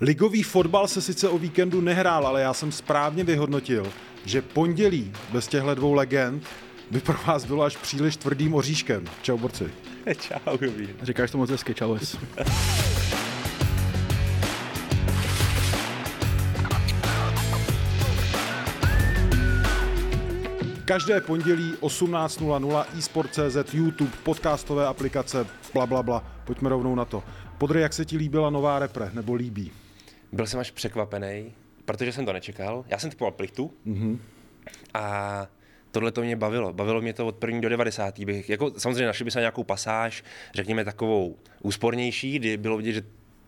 Ligový fotbal se sice o víkendu nehrál, ale já jsem správně vyhodnotil, že pondělí bez těchto dvou legend by pro vás bylo až příliš tvrdým oříškem. Čau, borci. Čau, Jubín. Říkáš to moc hezky, čau. Každé pondělí 18.00 eSport.cz, YouTube, podcastové aplikace, bla, bla, bla. Pojďme rovnou na to. Podry, jak se ti líbila nová repre, nebo líbí? Byl jsem až překvapený, protože jsem to nečekal. Já jsem typoval plichtu mm-hmm. a tohle to mě bavilo. Bavilo mě to od první do 90. Bych, jako, samozřejmě našli by se nějakou pasáž, řekněme takovou úspornější, kdy bylo vidět, že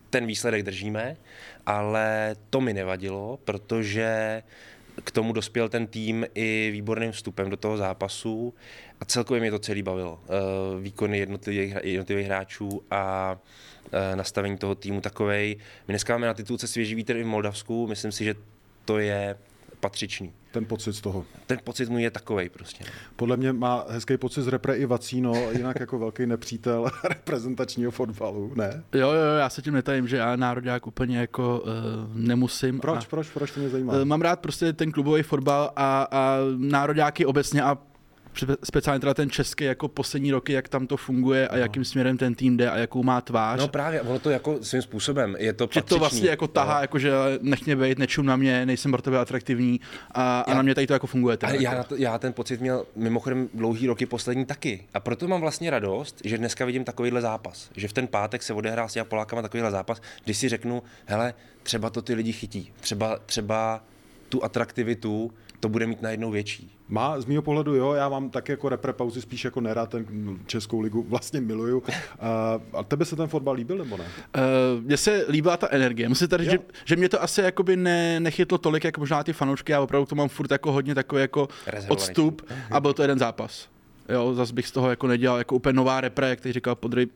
ten výsledek držíme, ale to mi nevadilo, protože k tomu dospěl ten tým i výborným vstupem do toho zápasu a celkově mě to celý bavilo. Eh, výkony jednotlivých, jednotlivých hráčů a nastavení toho týmu takovej. My dneska máme na titulce svěží vítr i v Moldavsku, myslím si, že to je patřičný. Ten pocit z toho. Ten pocit můj je takovej prostě. Podle mě má hezký pocit z repre i Vacíno, jinak jako velký nepřítel reprezentačního fotbalu, ne? Jo, jo, já se tím netajím, že já národák úplně jako uh, nemusím. Proč, a, proč, proč to mě zajímá? Uh, mám rád prostě ten klubový fotbal a, a národáky obecně a speciálně teda ten český jako poslední roky, jak tam to funguje a no. jakým směrem ten tým jde a jakou má tvář. No právě, ono to jako svým způsobem je to patřičný. Že to vlastně jako tahá, no. jako že nech mě být, nečum na mě, nejsem pro tebe atraktivní a, a na mě tady to jako funguje. Teda, já, jako. já ten pocit měl mimochodem dlouhý roky poslední taky. A proto mám vlastně radost, že dneska vidím takovýhle zápas. Že v ten pátek se odehrál s těma Polákama takovýhle zápas, když si řeknu, hele, třeba to ty lidi chytí. Třeba, třeba tu atraktivitu to bude mít najednou větší. Má, z mého pohledu jo, já mám tak jako repre pauzy spíš jako nerad, ten Českou ligu vlastně miluju. Uh, a tebe se ten fotbal líbil nebo ne? Uh, mně se líbila ta energie. Musím tady, že, že mě to asi jakoby ne, nechytlo tolik, jako možná ty fanoušky, já opravdu to mám furt jako hodně takový jako odstup a byl to jeden zápas. Jo, zase bych z toho jako nedělal jako úplně nová repre, jak teď říkal Podry,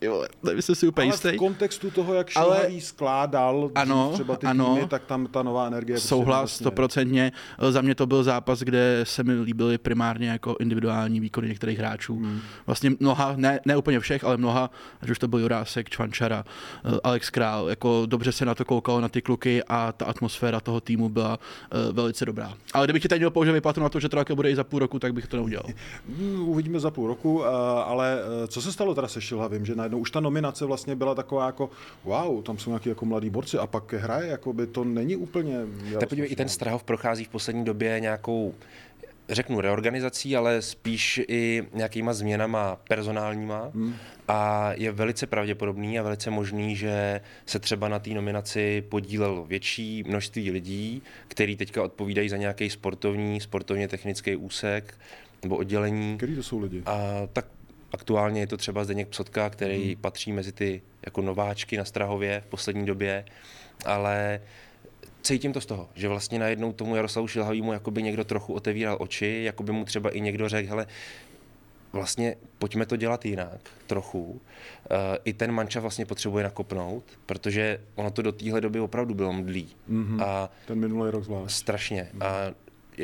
ty vole, nevím, si úplně jistý. v kontextu toho, jak Ale... skládal ano, třeba ty ano, týmy, tak tam ta nová energie. Prostě Souhlas, vlastně- stoprocentně. Za mě to byl zápas, kde se mi líbily primárně jako individuální výkony některých hráčů. Hmm. Vlastně mnoha, ne, ne úplně všech, ale mnoha, ať už to byl Jurásek, Čvančara, eh, Alex Král, jako dobře se na to koukalo na ty kluky a ta atmosféra toho týmu byla uh, velice dobrá. Ale kdybych ti teď měl použít vyplatu na to, že to bude i za půl roku, tak bych to neudělal. Uvidíme za půl roku, eh, ale eh, co se stalo teda se Šilhavým, že najednou už ta nominace vlastně byla taková jako wow, tam jsou nějaký jako mladí borci a pak hraje, jako by to není úplně... Tak podívej, i ten Strahov prochází v poslední době nějakou řeknu reorganizací, ale spíš i nějakýma změnama personálníma. Hmm. a je velice pravděpodobný a velice možný, že se třeba na té nominaci podílelo větší množství lidí, který teďka odpovídají za nějaký sportovní, sportovně technický úsek, nebo oddělení. Který to jsou lidi? A tak aktuálně je to třeba Zdeněk Psotka, který hmm. patří mezi ty jako nováčky na Strahově v poslední době, ale cítím to z toho, že vlastně najednou tomu Jaroslavu Šilhavýmu jakoby někdo trochu otevíral oči, jako by mu třeba i někdo řekl, hele, vlastně pojďme to dělat jinak, trochu. Uh, I ten manča vlastně potřebuje nakopnout, protože ono to do téhle doby opravdu bylo mdlý. Mm-hmm. A ten minulý rok zvlášť. Strašně. Mm-hmm. A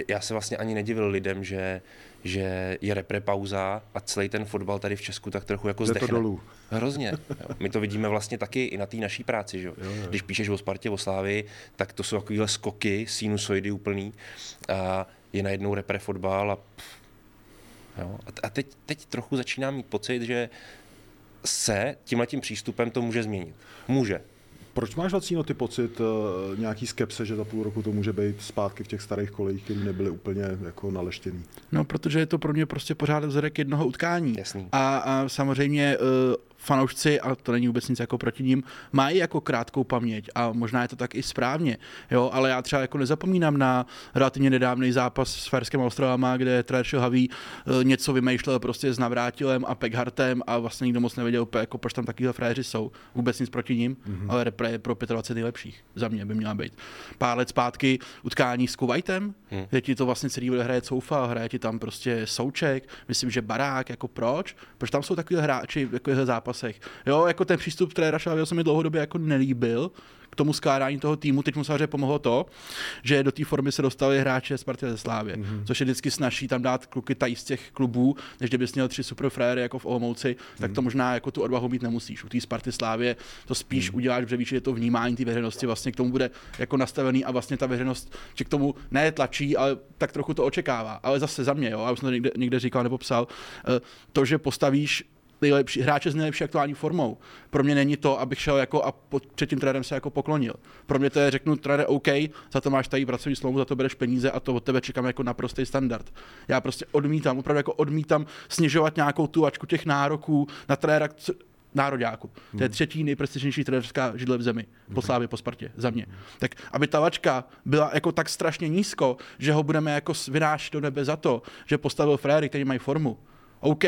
já se vlastně ani nedivil lidem, že, že je repre pauza a celý ten fotbal tady v Česku tak trochu jako zdechne. to dolů. Hrozně. Jo. My to vidíme vlastně taky i na té naší práci. Že? Jo, jo. Když píšeš o Spartě, o Slávy, tak to jsou takovéhle skoky, sinusoidy úplný. A je najednou repre fotbal a pff, jo. A teď, teď trochu začínám mít pocit, že se tímhletím přístupem to může změnit. Může. Proč máš Vacíno ty pocit uh, nějaký skepse, že za půl roku to může být zpátky v těch starých kolejích, které nebyly úplně jako naleštěný? No, protože je to pro mě prostě pořád vzorek jednoho utkání. Jasný. A, a samozřejmě uh, fanoušci, a to není vůbec nic jako proti ním, mají jako krátkou paměť a možná je to tak i správně, jo, ale já třeba jako nezapomínám na relativně nedávný zápas s Ferským ostrovama, kde Trečil Haví e, něco vymýšlel prostě s Navrátilem a Pekhartem a vlastně nikdo moc nevěděl, jako proč tam takovýhle frajeři jsou. Vůbec nic proti ním, mm-hmm. ale repre je pro 25 nejlepších. Za mě by měla být. Pár let zpátky utkání s Kuwaitem, hmm. kde ti to vlastně celý hraje Soufa, hraje ti tam prostě Souček, myslím, že Barák, jako proč? Proč tam jsou takový hráči, jako je zápas zápasech. Jo, jako ten přístup trenéra Šalvio se mi dlouhodobě jako nelíbil, k tomu skládání toho týmu. Teď mu samozřejmě pomohlo to, že do té formy se dostali hráče z Partie ze Slávě, mm-hmm. což je vždycky snaží tam dát kluky tady z těch klubů, než kdybys měl tři super frajery jako v Olomouci, mm-hmm. tak to možná jako tu odvahu mít nemusíš. U té Sparty Slávě to spíš mm-hmm. uděláš, protože víš, že to vnímání té veřejnosti vlastně k tomu bude jako nastavený a vlastně ta veřejnost že k tomu ne tlačí, ale tak trochu to očekává. Ale zase za mě, jo, já už jsem to někde, někde říkal nebo psal, eh, to, že postavíš nejlepší, hráče s nejlepší aktuální formou. Pro mě není to, abych šel jako a pod, před tím trenérem se jako poklonil. Pro mě to je, řeknu, trenér OK, za to máš tady pracovní slovo, za to bereš peníze a to od tebe čekám jako naprostý standard. Já prostě odmítám, opravdu jako odmítám snižovat nějakou tu ačku těch nároků na trenéra, nároďáku. To je hmm. třetí nejprestižnější trenerská židle v zemi. Po Slávě, po Spartě, za mě. Tak aby ta lačka byla jako tak strašně nízko, že ho budeme jako vynášet do nebe za to, že postavil fréry, který mají formu. OK,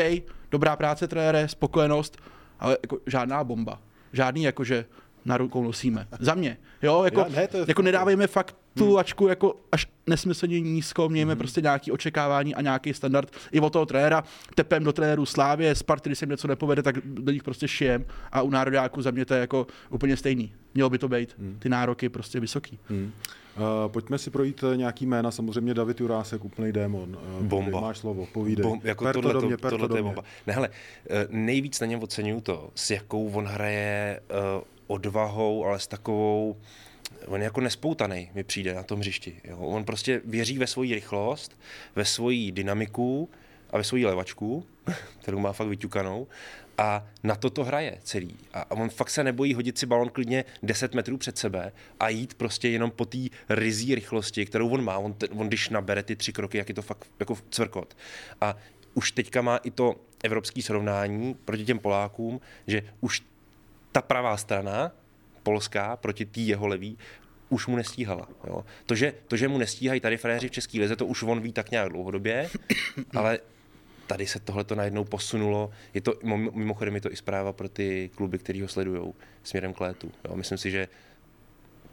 dobrá práce trenére, spokojenost, ale jako žádná bomba. Žádný jakože na rukou nosíme. Za mě. Jo, jako, Já, ne, to je jako nedávejme fakt tu hmm. lačku jako až nesmyslně nízko, mějme hmm. prostě nějaký očekávání a nějaký standard i od toho trenéra. Tepem do trenéru Slávě, Sparty, když se něco nepovede, tak do nich prostě šijem a u nároďáků za mě to je jako úplně stejný. Mělo by to být. Hmm. Ty nároky prostě vysoký. Hmm. Uh, pojďme si projít eh, nějaký jména, samozřejmě David Jurásek, úplný démon. Uh, bomba. Máš slovo, povídej. Bom, jako per tohle, to mě, tohle to je bomba. Ne, hele, nejvíc na něm oceňuju to, s jakou on hraje uh, odvahou, ale s takovou on je jako nespoutaný, mi přijde na tom hřišti. Jo. On prostě věří ve svoji rychlost, ve svoji dynamiku a ve svoji levačku, kterou má fakt vyťukanou a na to to hraje celý. A on fakt se nebojí hodit si balon klidně 10 metrů před sebe a jít prostě jenom po té rizí rychlosti, kterou on má. On, on když nabere ty tři kroky, jak je to fakt jako cvrkot. A už teďka má i to evropské srovnání proti těm Polákům, že už ta pravá strana, polská, proti té jeho levý, už mu nestíhala. Jo. To, že, to, že mu nestíhají tady fréři v České lize, to už on ví tak nějak dlouhodobě, ale tady se tohle to najednou posunulo. Je to, mimochodem je to i zpráva pro ty kluby, kteří ho sledují směrem k létu. Jo. Myslím si, že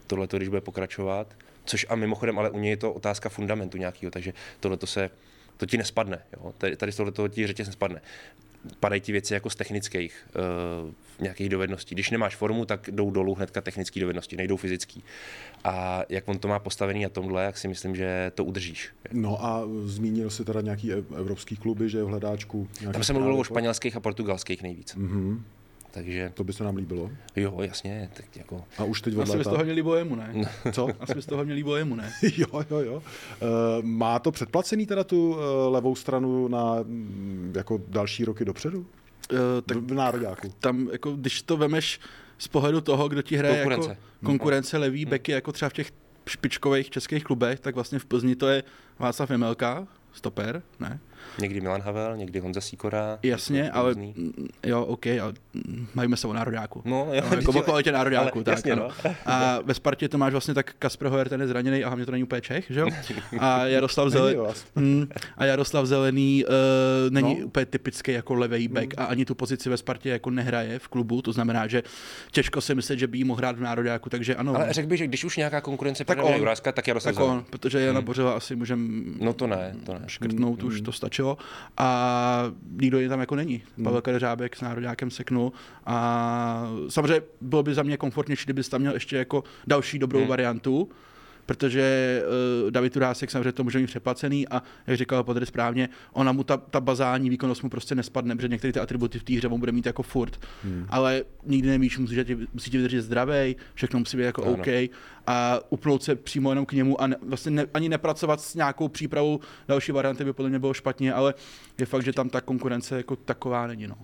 tohle, když bude pokračovat, což a mimochodem, ale u něj je to otázka fundamentu nějakého, takže tohle to se to ti nespadne. Jo? Tady, tady tohle ti řetěz nespadne padají ti věci jako z technických uh, nějakých dovedností. Když nemáš formu, tak jdou dolů hnedka technické dovednosti, nejdou fyzický. A jak on to má postavený na tomhle, jak si myslím, že to udržíš. No a zmínil si teda nějaký evropský kluby, že je v hledáčku? Tam se mluvilo o španělských a portugalských nejvíc. Mm-hmm. Takže... To by se nám líbilo? Jo, jasně. Tak jako... A už teď Asi bys toho měli bojemu, ne? No. Co? Asi bys toho měli bojemu, ne? jo, jo, jo. Uh, má to předplacený teda tu uh, levou stranu na um, jako další roky dopředu? Uh, tak v nároďáku. Tam, jako, když to vemeš z pohledu toho, kdo ti hraje konkurence. jako konkurence hmm. levý hmm. beky, jako třeba v těch špičkových českých klubech, tak vlastně v Plzni to je Václav Jemelka, stoper, ne? Někdy Milan Havel, někdy Honza Sikora. Jasně, ale jo, OK, ale bavíme se o nároďáku. No, jo, no, jako o kvalitě nároďáku, tak, jasně, no. A ve Spartě to máš vlastně tak Kasper Hoyer, ten je zraněný a hlavně to není úplně Čech, že jo? A Jaroslav, Zelený, mm, a Jaroslav Zelený uh, není no. úplně typický jako levý back mm. a ani tu pozici ve Spartě jako nehraje v klubu, to znamená, že těžko si myslet, že by jí mohl hrát v nároďáku, takže ano. Ale řekl bych, že když už nějaká konkurence tak on, Juráska, tak Jaroslav tak on, protože Jana hmm. Bořila asi můžeme no to ne, to ne. škrtnout, hmm. už to stačilo. A nikdo jiný tam jako není. Hmm. Pavel Kadeřábek s nároďákem seknul a samozřejmě bylo by za mě komfortnější, kdyby tam měl ještě jako další dobrou hmm. variantu, protože uh, David Turásek samozřejmě to může mít přeplacený a jak říkal Podry správně, ona mu ta, ta bazální výkonnost mu prostě nespadne, protože některé ty atributy v té hře on bude mít jako furt, hmm. ale nikdy nevíš, musí tě, musí tě vydržet zdravý, všechno musí být jako ano. OK a upnout se přímo jenom k němu a ne, vlastně ne, ani nepracovat s nějakou přípravou další varianty by podle mě bylo špatně, ale je fakt, že tam ta konkurence jako taková není. No.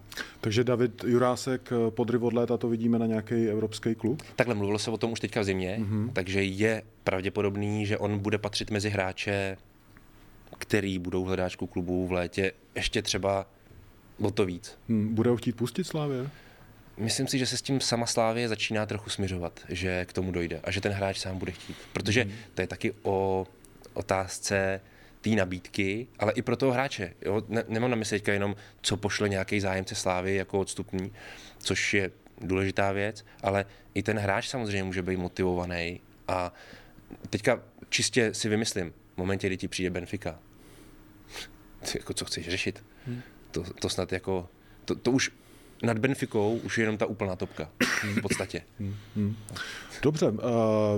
Takže David Jurásek eh, podry od léta to vidíme na nějaký evropský klub? Takhle mluvilo se o tom už teďka v zimě, mm-hmm. takže je pravděpodobný, že on bude patřit mezi hráče, který budou v hledáčku klubu v létě ještě třeba o to víc. Hmm, bude ho chtít pustit Slávě? Myslím si, že se s tím sama Slávě začíná trochu směřovat, že k tomu dojde a že ten hráč sám bude chtít. Protože hmm. to je taky o otázce té nabídky, ale i pro toho hráče. Jo? Ne, nemám na mysli jenom, co pošle nějaký zájemce Slávy jako odstupní, což je důležitá věc, ale i ten hráč samozřejmě může být motivovaný a teďka čistě si vymyslím, v momentě, kdy ti přijde Benfica, ty, jako co chceš řešit? Hmm. To, to snad jako, to, to už nad Benficou už je jenom ta úplná topka. V podstatě. Dobře, uh,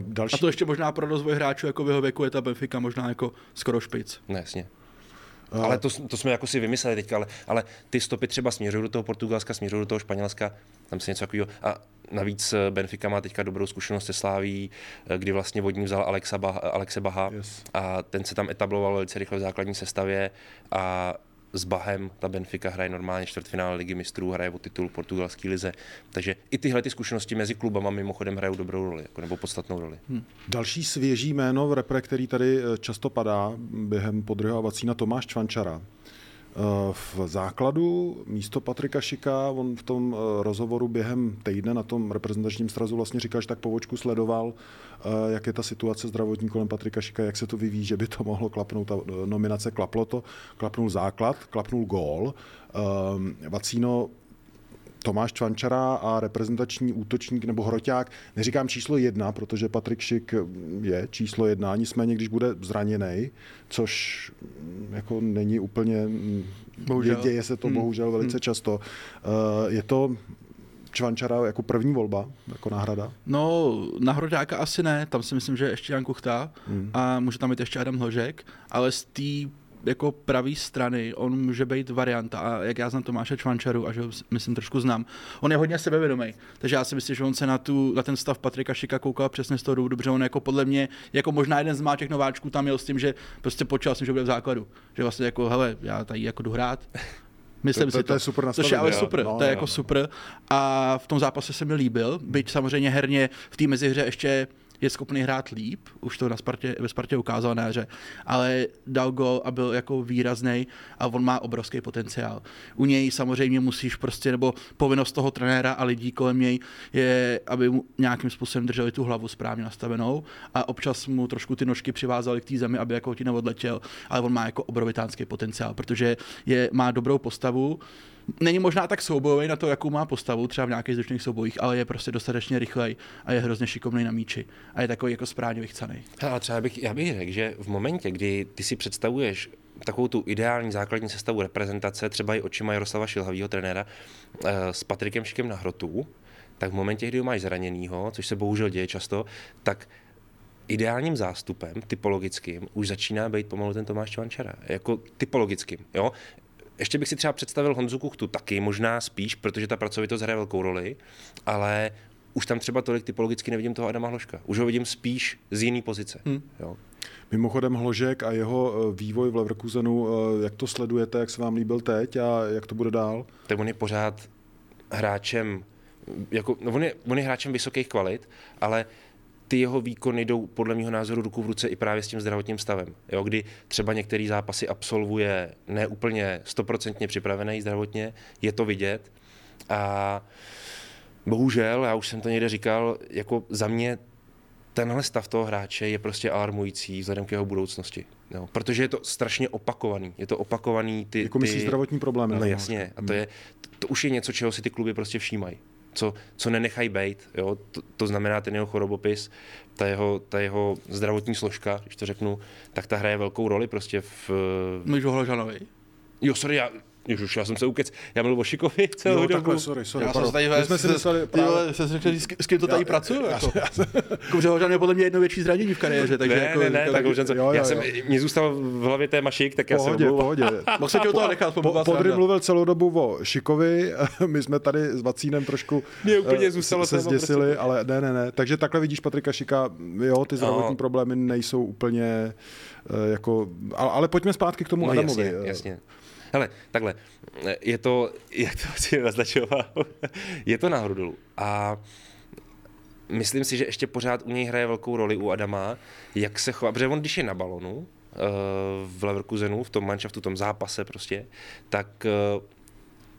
další... A to ještě možná pro rozvoj hráčů jako v jeho věku je ta Benfica možná jako skoro špic. No jasně. Ale to, to jsme jako si vymysleli teďka, ale, ale ty stopy třeba směřují do toho Portugalska, směřují do toho Španělska, tam se něco takového. A navíc eh, Benfica má teďka dobrou zkušenost se Sláví, eh, kdy vlastně vodní vzal Alexa Baha, Alexe Baha Yes. a ten se tam etabloval velice rychle v základní sestavě a s Bahem ta Benfica hraje normálně čtvrtfinále ligy mistrů, hraje o titul portugalské lize. Takže i tyhle ty zkušenosti mezi klubama mimochodem hrajou dobrou roli, jako, nebo podstatnou roli. Hmm. Další svěží jméno v repre, který tady eh, často padá během podryho a vacína Tomáš Čvančara. Eh, V základu místo Patrika Šika, on v tom eh, rozhovoru během týdne na tom reprezentačním strazu vlastně říkal, že tak po očku sledoval, eh, jak je ta situace zdravotní kolem Patrika Šika, jak se to vyvíjí, že by to mohlo klapnout, ta nominace klaplo to, klapnul základ, klapnul gól. Eh, Vacíno Tomáš Čvančara a reprezentační útočník nebo hroťák, neříkám číslo jedna, protože Patrik Šik je číslo jedna, nicméně když bude zraněný, což mm, jako není úplně, mm, Bohužel. děje se to bohužel velice často, Eh, je to Čvančara jako první volba, jako náhrada? No, na Hroďáka asi ne, tam si myslím, že je ještě Jan Kuchta Hmm. a může tam být ještě Adam Hložek, ale z té jako pravý strany, on může být varianta a jak já znám Tomáše Čvančaru a že ho myslím trošku znám, on je hodně sebevědomý, takže já si myslím, že on se na, tu, na ten stav Patrika Šika koukal přesně z toho důvodu, protože on jako podle mě, jako možná jeden z máček nováčků tam jel s tím, že prostě počal jsem, že bude v základu, že vlastně jako hele, já tady jako jdu hrát, Myslím To- to- si to je super Což je nastavení, ale super, No, to je jako no. super. A v tom zápase se mi líbil, byť samozřejmě herně v té mezihře ještě je schopný hrát líp, už to na Spartě, ve Spartě ukázal na hře, ale dal gol a byl jako výrazný a on má obrovský potenciál. U něj samozřejmě musíš prostě, nebo povinnost toho trenéra a lidí kolem něj je, aby mu nějakým způsobem drželi tu hlavu správně nastavenou a občas mu trošku ty nožky přivázali k té zemi, aby jako ti neodletěl, ale on má jako obrovitánský potenciál, protože je, má dobrou postavu, není možná tak soubojový na to, jakou má postavu, třeba v nějakých zručných soubojích, ale je prostě dostatečně rychlej a je hrozně šikovný na míči a je takový jako správně vychcaný. Ale třeba bych, já bych řekl, že v momentě, kdy ty si představuješ takovou tu ideální základní sestavu reprezentace, třeba i očima Jaroslava Šilhavýho trenéra, eh, s Patrikem Šikem na hrotu, tak v momentě, kdy ho máš zraněnýho, což se bohužel děje často, tak ideálním zástupem, typologickým, už začíná být pomalu ten Tomáš Čvančara. Jako typologickým, jo? Ještě bych si třeba představil Honzu Kuchtu taky, možná spíš, protože ta pracovitost hraje velkou roli, ale už tam třeba tolik typologicky nevidím toho Adama Hloška. Už ho vidím spíš z jiné pozice. Hmm. Jo. Mimochodem Hložek a jeho eh, vývoj v Leverkusenu, eh, jak to sledujete, jak se vám líbil teď a jak to bude dál? tak on je pořád hráčem, jako, no on, je, on je hráčem vysokých kvalit, ale ty jeho výkony jdou podle mého názoru ruku v ruce i právě s tím zdravotním stavem. Jo, kdy třeba některé zápasy absolvuje neúplně stoprocentně připravený zdravotně, je to vidět. A bohužel, já už jsem to někde říkal, jako za mě tenhle stav toho hráče je prostě alarmující vzhledem k jeho budoucnosti. Jo, protože je to strašně opakovaný. Je to opakovaný ty... Jako ty... myslíš zdravotní problémy? No nebo- jasně, a to, je, to, to už je něco, čeho si ty kluby prostě všímají. Co, co nenechají být, jo? To, to, znamená ten jeho chorobopis, ta jeho, ta jeho zdravotní složka, když to řeknu, tak ta hraje velkou roli prostě v... Mluvíš o Hložanovi. Jo, sorry, já, Ježiš, já jsem se ukec, já mluvil o Šikovi celou Jo, dobu. takhle, sorry, sorry. Já pardon. jsem tady My jsme si mysleli ty právě... jsem si řekl, s, s kým to tady Já- pracuju, já- jako. já- Jako, že Hložan je podle mě jedno větší zranění v kariéře, takže ne, jako, ne, ne, jako, tak jsem, jo, já jsem, mě zůstal v hlavě téma Šik, tak já Pohodě, se omlouvám. pohodě. Mohl jsem ti o toho nechat, Podry mluvil celou dobu o Šikovi, my jsme tady s Vacínem trošku Mně úplně eh, zůstalo se zděsili, prostě. ale ne, ne, ne. Takže takhle vidíš Patrika Šika, jo, ty zdravotní No. problémy nejsou úplně eh, jako, ale, ale pojďme zpátky k tomu No Adamovi. jasně, jasně. Hele, takhle, je to, jak to si naznačoval, je to nahoru dolů. A myslím si, že ještě pořád u něj hraje velkou roli u Adama, jak se chová, protože on když je na balonu, eh, v Leverkusenu, v tom manšaftu, v tom zápase prostě, tak eh,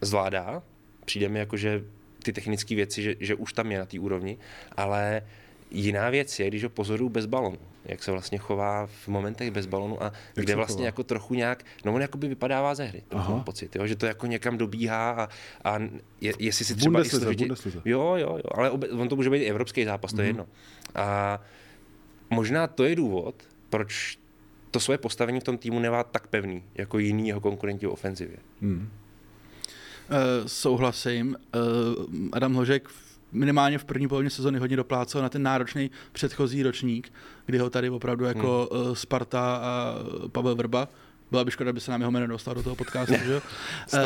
zvládá, přijde mi jako, že ty technické věci, že, že už tam je na té úrovni, ale jiná věc je, když ho pozoruju bez balonu, jak se vlastně chová v momentech bez balonu a Jak kde vlastně chová? jako trochu nějak, no on jakoby vypadává ze hry. Aha. mám pocit, jo, že to jako někam dobíhá a, a je, jestli si třeba Bundeslize, i Bundeslize. Jo, jo, jo, ale obe, on to může být i evropský zápas, to je jedno. A možná to je důvod, proč to svoje postavení v tom týmu nemá tak pevný, jako jiný jeho konkurenti v ofenzivě. Hmm. souhlasím. Uh, Adam Hložek minimálně v první polovině sezóny hodně doplácel na ten náročný předchozí ročník, kdy ho tady opravdu jako hmm. Sparta a Pavel Vrba byla by škoda, aby se nám jeho jméno dostal do toho podcastu, že jo? uh,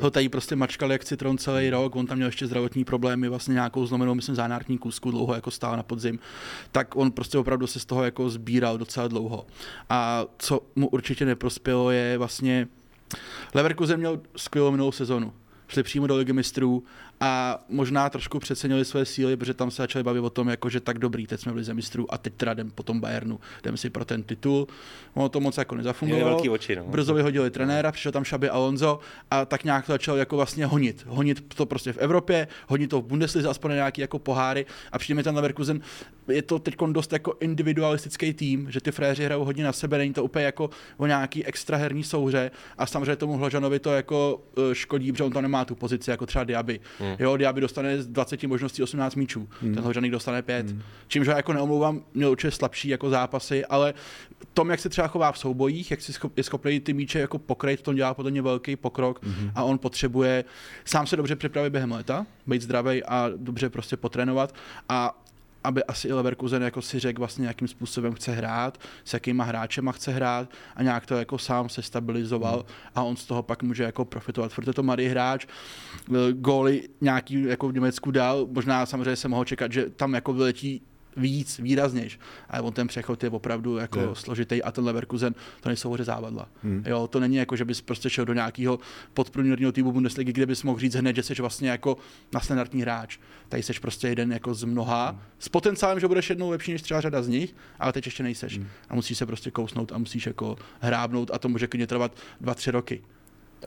ho tady prostě mačkal jak citron celý rok, on tam měl ještě zdravotní problémy, vlastně nějakou zlomenou, myslím, zánártní kůzku, dlouho jako stál na podzim, tak on prostě opravdu se z toho jako sbíral docela dlouho. A co mu určitě neprospělo je vlastně Leverkusen měl skvělou minulou sezonu šli přímo do ligy mistrů a možná trošku přecenili své síly, protože tam se začali bavit o tom, jako, že tak dobrý, teď jsme byli ze mistrů a teď teda jdem po tom Bayernu, jdeme si pro ten titul. Ono to moc jako nezafungovalo. Oči, no. Brzo vyhodili trenéra, přišel tam Šaby Alonso a tak nějak to začal jako vlastně honit. Honit to prostě v Evropě, honit to v Bundeslize, aspoň nějaký jako poháry a přijde mi ten Leverkusen, je to teď dost jako individualistický tým, že ty fréři hrajou hodně na sebe, není to úplně jako o nějaký extra herní souhře a samozřejmě tomu Hložanovi to jako eh, škodí, protože on tam nemá tu pozici jako třeba Diaby. Hmm. Jo, Diaby dostane z 20 možností 18 míčů, hmm. ten Hložaný dostane 5. Hmm. Čímž ho jako neomlouvám, měl určitě slabší jako zápasy, ale tom, jak se třeba chová v soubojích, jak si je schopný ty míče jako pokryt, tom dělá podle mě velký pokrok hmm. a on potřebuje sám se dobře připravit během léta, být zdravý a dobře prostě potrénovat a aby asi i Leverkusen jako si řekl vlastně, jakým způsobem chce hrát, s jakýma hráčema chce hrát a nějak to jako sám se stabilizoval hmm. a on z toho pak může jako profitovat. Protože to mladý hráč, eh, góly nějaký jako v Německu dal, možná samozřejmě se mohl čekat, že tam jako vyletí víc, výraznějš. Ale on ten přechod je opravdu jako je. složitý a ten Leverkusen, to nejsou hoře závadla. Hmm. Jo, to není jako, že bys prostě šel do nějakého podprůměrného týmu Bundesligy, kde bys mohl říct hned, že jsi vlastně jako na standardní hráč. Tady jsi prostě jeden jako z mnoha, hmm. s potenciálem, že budeš jednou lepší než třeba řada z nich, ale teď ještě nejseš. Hmm. A musíš se prostě kousnout a musíš jako hrábnout a to může klidně trvat dva, tři roky.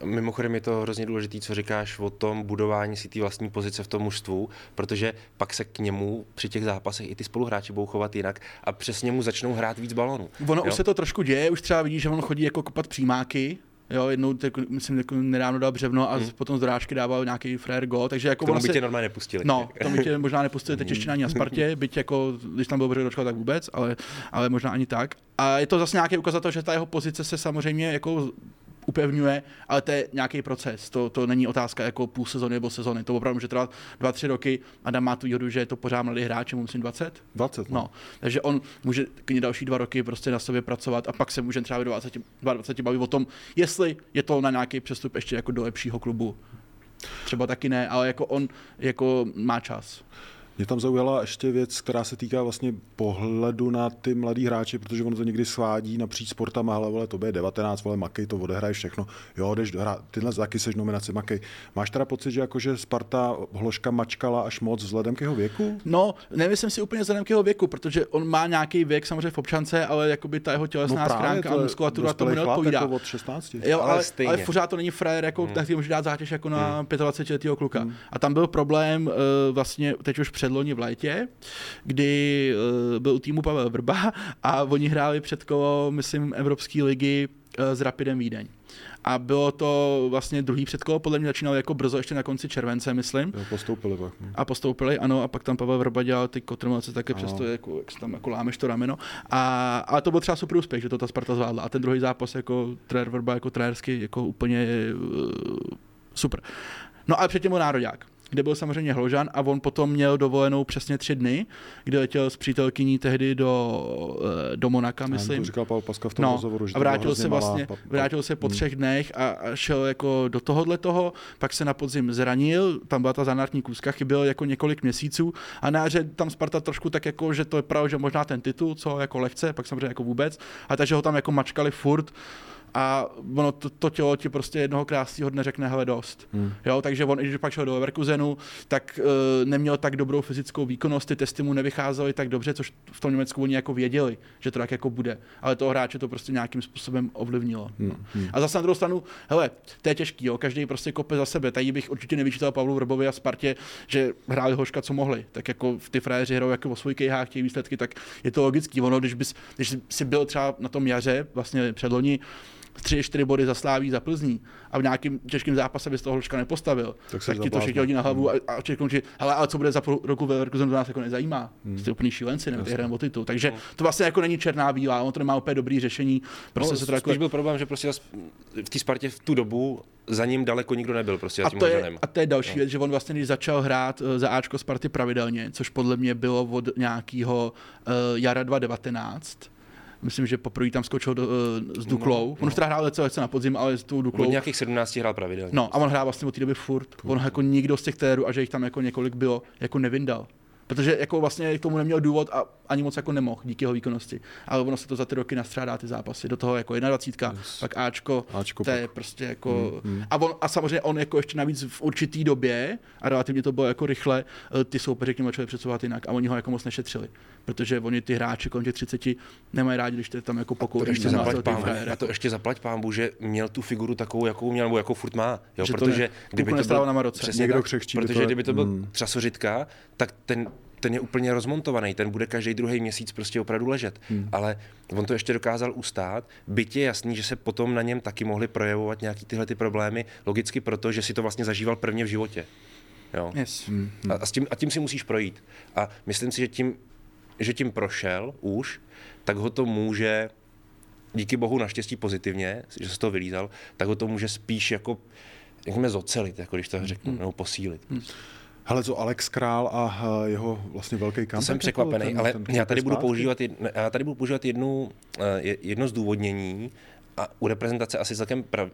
Mimochodem je to hrozně důležité, co říkáš o tom budování si té vlastní pozice v tom mužstvu, protože pak se k němu při těch zápasech i ty spoluhráči budou chovat jinak a přesně mu začnou hrát víc balonů. Ono jo? už se to trošku děje, už třeba vidíš, že on chodí jako kopat přímáky, Jo, jednou, tak, myslím, jako nedávno dal břevno a hmm. potom z dorážky dával nějaký frér go, takže jako... K tomu by se... tě normálně nepustili. No, to by tě možná nepustili teď ještě ani na Spartě, byť jako, když tam byl břevno dočkal, tak vůbec, ale, ale možná ani tak. A je to zase nějaký ukazatel, že ta jeho pozice se samozřejmě jako upevňuje, ale to je nějaký proces. To, to není otázka jako půl sezóny nebo sezóny. To opravdu může trvat dva, tři roky. Adam má tu výhodu, že je to pořád mladý hráč, mu myslím 20. 20. No. no. Takže on může k další dva roky prostě na sobě pracovat a pak se může třeba 20, 20 bavit o tom, jestli je to na nějaký přestup ještě jako do lepšího klubu. Třeba taky ne, ale jako on jako má čas. Mě tam zaujala ještě věc, která se týká vlastně pohledu na ty mladý hráči, protože on to někdy svádí napříč sportama, ale vole, to je 19, vole, makej, to odehraješ všechno. Jo, jdeš hrát, tyhle taky seš nominaci, makej. Máš teda pocit, že jakože Sparta Hloška mačkala až moc vzhledem k jeho věku? No, nemyslím si úplně vzhledem k jeho věku, protože on má nějaký věk samozřejmě v občance, ale jakoby ta jeho tělesná no schránka a muskulatura tomu neodpovídá. Jako od 16. Jo, ale, ale, ale, pořád to není frajer, jako, hmm. tak může dát zátěž jako na hmm. 25 letého kluka. Hmm. A tam byl problém uh, vlastně teď už předloni v létě, kdy uh, byl týmu Pavel Vrba a oni hráli před kolo, myslím, Evropské ligy uh, s Rapidem Vídeň. A bylo to vlastně druhý předkolo, podle mě začínalo jako brzo, ještě na konci července, myslím. Jo, postoupili pak. No. A postoupili, ano, a pak tam Pavel Vrba dělal ty kotrmelce také přesto, jako, jak tam jako lámeš to rameno. A, ale to byl třeba super úspěch, že to ta Sparta zvládla. A ten druhý zápas jako trenér Vrba, jako trenérsky, jako úplně uh, super. No ale předtím byl nároďák kde byl samozřejmě Hložan a on potom měl dovolenou přesně tři dny, kde letěl s přítelkyní tehdy do, eh, do Monaka, myslím. To říkal Pavel Paska v tom no, rozhovoru, že a vrátil se vlastně, malá, vrátil se po hmm. třech dnech a, a šel jako do tohohle toho, pak se na podzim zranil, tam byla ta zanártní kůzka, chyběl jako několik měsíců a na jaře tam Sparta trošku tak jako, že to je pravda, že možná ten titul, co jako lehce, pak samozřejmě jako vůbec, a takže ho tam jako mačkali furt, a ono to, to tělo ti prostě jednoho krásného dne řekne, hele dost. Hmm. Jo, takže on, když pak šel do Leverkusenu, tak uh, neměl tak dobrou fyzickou výkonnost, ty testy mu nevycházely tak dobře, což v tom Německu oni jako věděli, že to tak jako bude. Ale toho hráče to prostě nějakým způsobem ovlivnilo. Hmm. Hmm. A zase na druhou stranu, hele, to je těžký, jo, každý prostě kope za sebe. Tady bych určitě nevyčítal Pavlu Vrbovi a Spartě, že hráli hoška, co mohli. Tak jako v ty frajeři hrajou jako o svůj kejhách těch výsledky, tak je to logický. Ono, když, bys, když jsi byl třeba na tom jaře, vlastně předloni, tři, čtyři body za Sláví, za Plzní a v nějakém těžkém zápase by z toho Hloška nepostavil, Tak tak, ti to všichni hodí na hlavu a, a všichni končí, hele, ale co bude za půl roku ve Leverkusenu, to nás jako nezajímá. Hmm. Jste úplný šílenci, nebo hrajeme o titul. Takže to vlastně jako není černá bílá, on to nemá úplně dobrý řešení. Prostě no, se to jako, byl problém, že prostě zas v té Spartě v tu dobu za ním daleko nikdo nebyl prostě a to, je, a to je další věc, že on vlastně, když začal hrát eh, za Ačko Sparty pravidelně, což podle mě bylo od nějakého uh, jara 2019, myslím, že poprvé tam skočil do, uh, s Duklou. No, on už teda hrál celé na podzim, ale s tou Od Duklou. nějakých 17 hrál pravidelně. No a on hrál vlastně od té doby furt. On jako nikdo z těch térů, a že jich tam jako několik bylo, jako nevyndal. Protože jako vlastně k tomu neměl důvod a ani moc jako nemohl díky jeho výkonnosti. Ale ono se to za ty roky nastřádá ty zápasy. Do toho jako 21, Yes. pak Ačko, Ačko to je prostě jako... Hmm, hmm. A, on, a samozřejmě on jako ještě navíc v určitý době, a relativně to bylo jako rychle, eh, ty soupeři k němu začali přesouvat jinak a oni ho jako moc nešetřili. Protože oni ty hráči kolem těch 30 nemají rádi, když ty tam jako to pokouří. ještě 17 zaplať pán, a jako. to ještě zaplať pámbu, že měl tu figuru takovou, jakou měl, nebo jakou furt má. Jo, Že to protože ne- kdyby to nestálo byl, na Maroce. Přesně Někdo tak, křehčí protože to- kdyby to byl Hmm. třasořitka, tak ten, ten je úplně rozmontovaný, ten bude každý druhý měsíc prostě opravdu ležet. Hmm. Ale on to ještě dokázal ustát, byť je jasný, že se potom na něm taky mohly projevovat nějaký tyhle ty problémy, logicky proto, že si to vlastně zažíval prvně v životě. Jo. Yes. Hmm, hmm. A, a, s tím, a tím si musíš projít. A myslím si, že tím, že tím prošel už, tak ho to může, díky bohu naštěstí pozitivně, že se z toho vylízal, tak ho to může spíš jako řekněme zocelit, jako když to řeknu, nebo posílit. Hele, co Alex Král a eh, jeho vlastně velký comeback? jsem překvapený, ten- ale ten já tady budu používat, jedno, já tady budu používat jednu, eh, je- jedno zdůvodnění a u reprezentace asi celkem prav,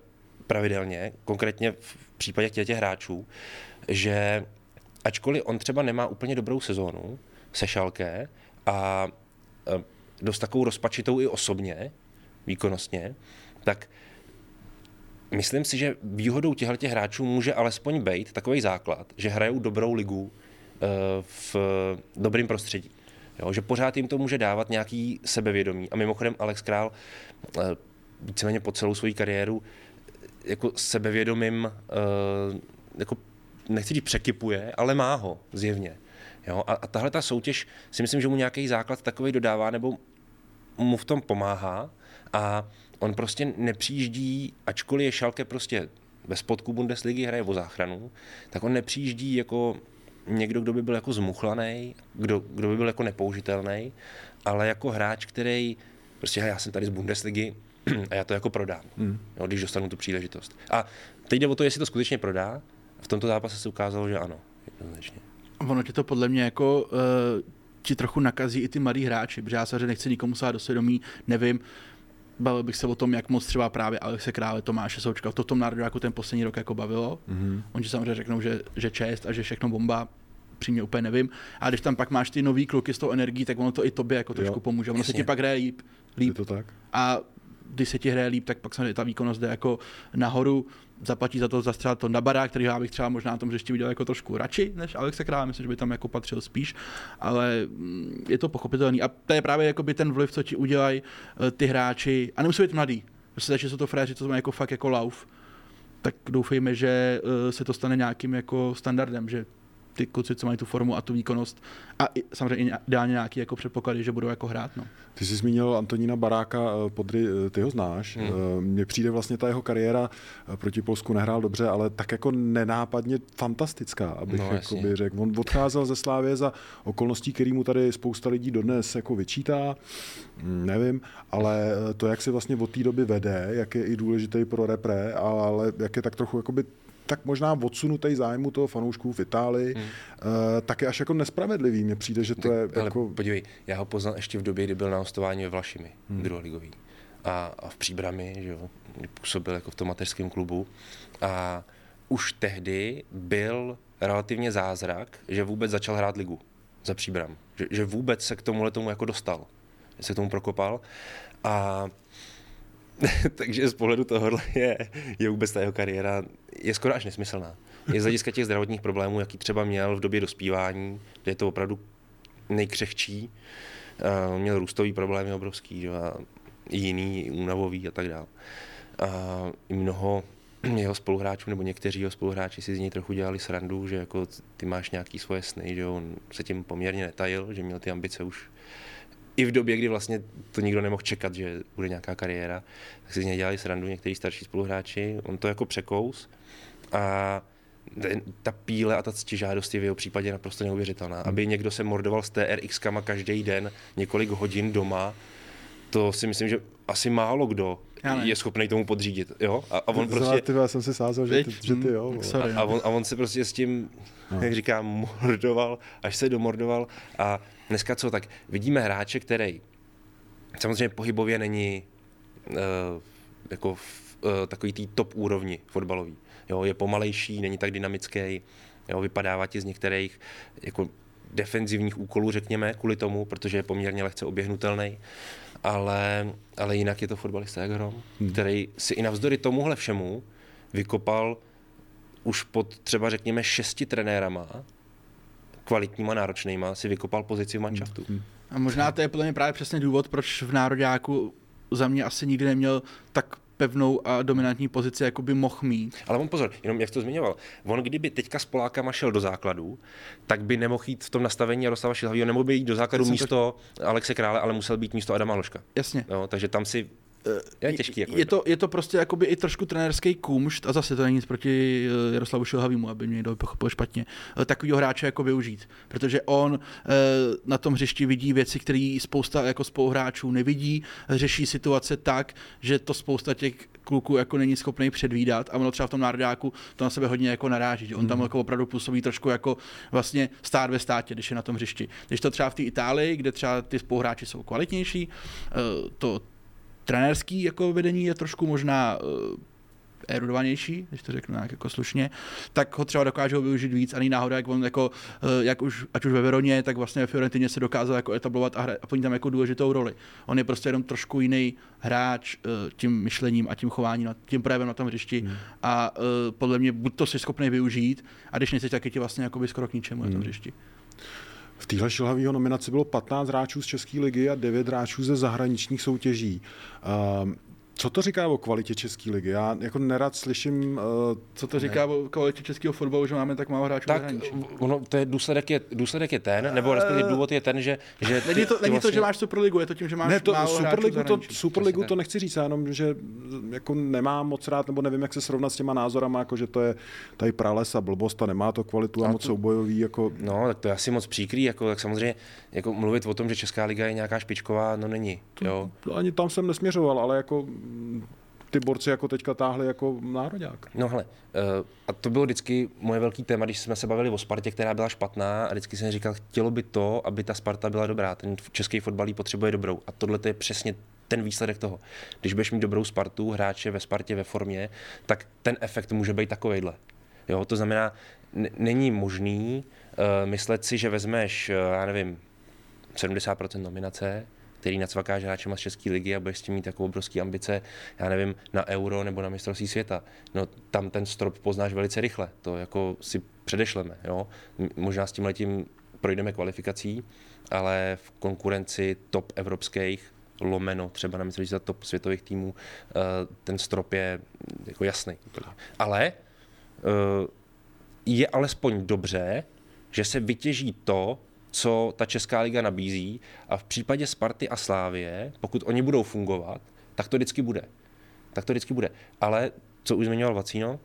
pravidelně, konkrétně v případě těch, těch hráčů, že ačkoliv on třeba nemá úplně dobrou sezónu se Šalké a eh, dost takovou rozpačitou i osobně, výkonnostně, tak myslím si, že výhodou těchto hráčů může alespoň být takový základ, že hrajou dobrou ligu eh, v dobrém prostředí. Jo, že pořád jim to může dávat nějaký sebevědomí. A mimochodem Alex Král eh, víceméně po celou svou kariéru eh, jako sebevědomím jako nechci říct překypuje, ale má ho zjevně. Jo? A, a tahle ta soutěž si myslím, že mu nějaký základ takový dodává, nebo mu v tom pomáhá a on prostě nepřijíždí, ačkoliv je Šalke prostě ve spodku Bundesligy hraje o záchranu, tak on nepřijíždí jako někdo, kdo by byl jako zmuchlaný, kdo, kdo by byl jako nepoužitelný, ale jako hráč, který prostě "Hele, já jsem tady z Bundesligy a já to jako prodám, Hmm. jo, když dostanu tu příležitost. A teď jde o to, jestli to skutečně prodá. V tomto zápase se ukázalo, že ano, jednoznačně. Ono ti to podle mě jako uh, ti trochu nakazí i ty mladí hráči, protože já se nechci nikomu sát do svědomí, nevím, bavil bych se o tom, jak moc třeba právě Alexe Krále, Tomáše Součka, to tom národu jako ten poslední rok jako bavilo. Mhm. Oni samozřejmě řeknou, že, že čest a že všechno bomba, přímě úplně nevím. A když tam pak máš ty nový kluky s tou energií, tak ono to i tobě jako trošku Jo. pomůže. Ono se Jasně. ti pak hraje líp. Je líp. to tak? A když se ti hraje líp, tak pak samozřejmě ta výkonnost jde jako nahoru. Zaplatí za to za třeba to Nabara, který já bych třeba možná na tom hřišti viděl jako trošku radši než Alexe Král, myslím, že by tam jako patřil spíš, ale mm, je to pochopitelný. A to je právě jakoby ten vliv, co ti udělají eh, ty hráči, a nemusí být mladý, prostě že jsou to fréři, co to má jako fakt jako lauf, tak doufejme, že eh, se to stane nějakým jako standardem, že ty kluci, co mají tu formu a tu výkonnost a i, samozřejmě ideálně nějaký jako předpoklady, že budou jako hrát. No. Ty jsi zmínil Antonína Baráka, eh, podry, eh, ty ho znáš. Hmm. Hmm. Mně přijde vlastně ta jeho kariéra eh, proti Polsku nehrál dobře, ale tak jako nenápadně fantastická, abych No, jakoby řekl. On odcházel ze Slávě za okolností, který mu tady spousta lidí dodnes jako vyčítá, Mm, nevím, ale eh, to, jak se vlastně od té doby vede, jak je i důležitý pro repre, ale jak je tak trochu jakoby tak možná odsunutý zájmu toho fanoušků v Itálii, hmm. tak je až jako nespravedlivý. Mně přijde, že to je Ale jako... podívej, já ho poznal ještě v době, kdy byl na hostování ve Vlašimi, hmm. druholigový. A, a v Příbrami, že jo, kdy působil jako v tom mateřském klubu. A už tehdy byl relativně zázrak, že vůbec začal hrát ligu za Příbram. Že, že vůbec se k tomuhle tomu jako dostal. Že se k tomu prokopal. A takže z pohledu tohohle je, je vůbec ta jeho kariéra je skoro až nesmyslná. Je z hlediska těch zdravotních problémů, jaký třeba měl v době dospívání, kde je to opravdu nejkřehčí, uh, měl růstový problémy obrovský, že? a jiný, únavový a tak dále. A i mnoho jeho spoluhráčů, nebo někteří jeho spoluhráči si z něj trochu dělali srandu, že jako ty máš nějaký svoje sny, že on se tím poměrně netajil, že měl ty ambice už i v době, kdy vlastně to nikdo nemohl čekat, že bude nějaká kariéra, tak si z něj dělali srandu někteří starší spoluhráči. On to jako překous a ta píle a ta ctižádost je v jeho případě naprosto neuvěřitelná. Aby někdo se mordoval s TRX kama každý den několik hodin doma, to si myslím, že asi málo kdo je schopný tomu podřídit. Jo? A, a on prostě... Ty, já jsem si sázel, že ty, že ty jo. Sorry, a, a, on, a on se prostě s tím, no. jak říkám, mordoval, až se domordoval. A dneska co, tak vidíme hráče, který samozřejmě pohybově není uh, jako v, uh, takový tý top úrovni fotbalový. Jo, je pomalejší, není tak dynamický, jo, vypadává ti z některých jako defenzivních úkolů, řekněme, kvůli tomu, protože je poměrně lehce oběhnutelný. Ale, ale jinak je to fotbalista jak hrom, hmm. který si i navzdory tomuhle všemu vykopal už pod třeba řekněme šesti trenérama, kvalitníma, náročnýma, si vykopal pozici v manšaftu. Hmm. A možná to je podle mě právě přesně důvod, proč v Nároďáku za mě asi nikdy neměl tak pevnou a dominantní pozici, jako by mohl mít. Ale on pozor, jenom jak to zmiňoval, on kdyby teďka s Polákama šel do základu, tak by nemohl jít v tom nastavení Jaroslava Šilhavýho, nemohl by jít do základu místo to... Alexe Krále, ale musel být místo Adama Ložka. Jasně. No, takže tam si je těžký. Jako je, to, je to prostě jakoby i trošku trenérský kumšt a zase to není nic proti eh, Jaroslavu Šilhavýmu, aby mě někdo pochopil špatně, eh, takovýho hráče jako využít. Protože on eh, na tom hřišti vidí věci, které spousta jako spoluhráčů nevidí, řeší situace tak, že to spousta těch kluků jako není schopný předvídat a ono třeba v tom nároďáku to na sebe hodně jako naráží, že on tam mhm. jako opravdu působí trošku jako vlastně stát ve státě, když je na tom hřišti. Když to třeba v té Itálii, kde třeba ty spoluhráči jsou kvalitnější, to trenérský jako vedení je trošku možná uh, erudovanější, když to řeknu nějak jako slušně, tak ho třeba dokážou využít víc a náhoda, jak on jako, uh, jak už, ať už ve Veroně, tak vlastně ve Fiorentině se dokázal jako etablovat a, hra, a plní tam jako důležitou roli. On je prostě jenom trošku jiný hráč uh, tím myšlením a tím chováním, tím projevem na tom hřišti hmm. a uh, podle mě buď to si schopný využít a když nejsi, tak je ti vlastně skoro k ničemu hmm. na tom hmm. hřišti. V téhle šilhavého nominaci bylo 15 hráčů z České ligy a 9 hráčů ze zahraničních soutěží. Um, co to říká o kvalitě České ligy? Já jako nerad slyším... Uh, Co to říká ne. o kvalitě českého fotbalu, že máme tak málo hráčů tak, ono, to je důsledek, je, důsledek je ten, nebo respektive eh, důvod je ten, že... že ty, není to, není vlastně... to, že máš Superligu, je to tím, že máš ne, to, málo Superligu, to, Superligu to nechci říct, jenom, že jako nemám moc rád, nebo nevím, jak se srovnat s těma názorama, jako že to je tady prales a blbost a nemá to kvalitu a, a moc to, soubojový. Jako... No, tak to je asi moc příkrý, jako, tak samozřejmě jako mluvit o tom, že Česká liga je nějaká špičková, no není. Jo. To, ani tam jsem nesměřoval, ale jako ty borci jako teďka táhli jako národák. No hele, uh, a to bylo vždycky moje velký téma, když jsme se bavili o Spartě, která byla špatná a vždycky jsem říkal, chtělo by to, aby ta Sparta byla dobrá, ten český fotbalí potřebuje dobrou a tohle je přesně ten výsledek toho. Když budeš mít dobrou Spartu, hráče ve Spartě ve formě, tak ten efekt může být takovejhle. Jo, to znamená, n- není možný uh, myslet si, že vezmeš, uh, já nevím, 70% nominace, který nacvakáš hráčema z České ligy a budeš s tím mít takovou obrovské ambice, já nevím, na euro nebo na mistrovství světa. No tam ten strop poznáš velice rychle, to jako si předešleme, jo. Možná s tím letím projdeme kvalifikací, ale v konkurenci top evropských lomeno třeba na mistrovství top světových týmů, eh, ten strop je jako jasný. Ale eh, je alespoň dobře, že se vytěží to, co ta Česká liga nabízí a v případě Sparty a Slávie, pokud oni budou fungovat, tak to vždycky bude. Tak to vždycky bude. Ale, co už zmiňoval Vacíno,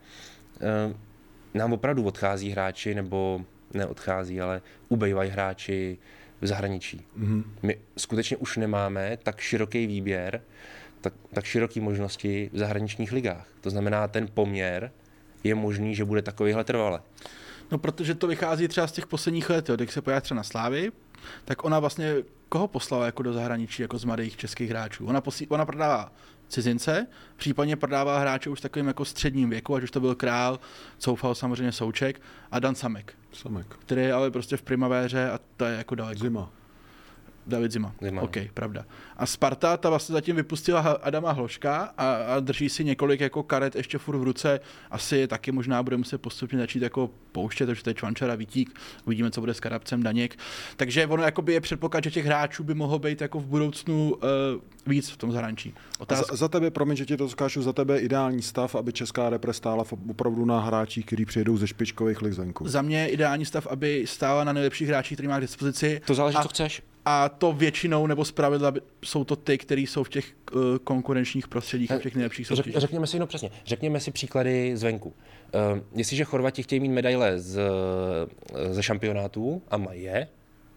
eh, nám opravdu odchází hráči, nebo neodchází, ale ubejvají hráči v zahraničí. Mm-hmm. My skutečně už nemáme tak široký výběr, tak, tak široké možnosti v zahraničních ligách. To znamená, ten poměr je možný, že bude takovýhle trvale. No, protože to vychází třeba z těch posledních let, jo. když se podíváš třeba na Slávy, tak ona vlastně koho poslala jako do zahraničí, jako z mladých českých hráčů? Ona, posí, ona prodává cizince, případně prodává hráče už takovým jako středním věku, ať už to byl Král, Coufal samozřejmě Souček a Dan Samek. Samek. Který je ale prostě v primavéře a to je jako daleko. Zima. David Zima. Zima. OK, pravda. A Sparta ta vlastně zatím vypustila Adama Hloška a, a drží si několik jako karet ještě furt v ruce. Asi taky možná bude muset postupně začít jako pouštět, takže to je Čvančara, Vítík, uvidíme, co bude s Karabcem, Daněk. Takže ono jakoby je předpoklad, že těch hráčů by mohlo být jako v budoucnu uh, víc v tom zahraničí. Otázka... Za, za, tebe, promiň, že ti to skáču, za tebe ideální stav, aby česká repre stála opravdu na hráčích, kteří přijedou ze špičkových lizenku. Za mě ideální stav, aby stála na nejlepších hráčích, který má k dispozici. To záleží, a... co chceš a to většinou nebo zpravidla jsou to ty, kteří jsou v těch uh, konkurenčních prostředích a těch nejlepších soutěžích. Řekněme si, no přesně, řekněme si příklady zvenku. Uh, jestliže Chorvati chtějí mít medaile z, ze šampionátů a mají je,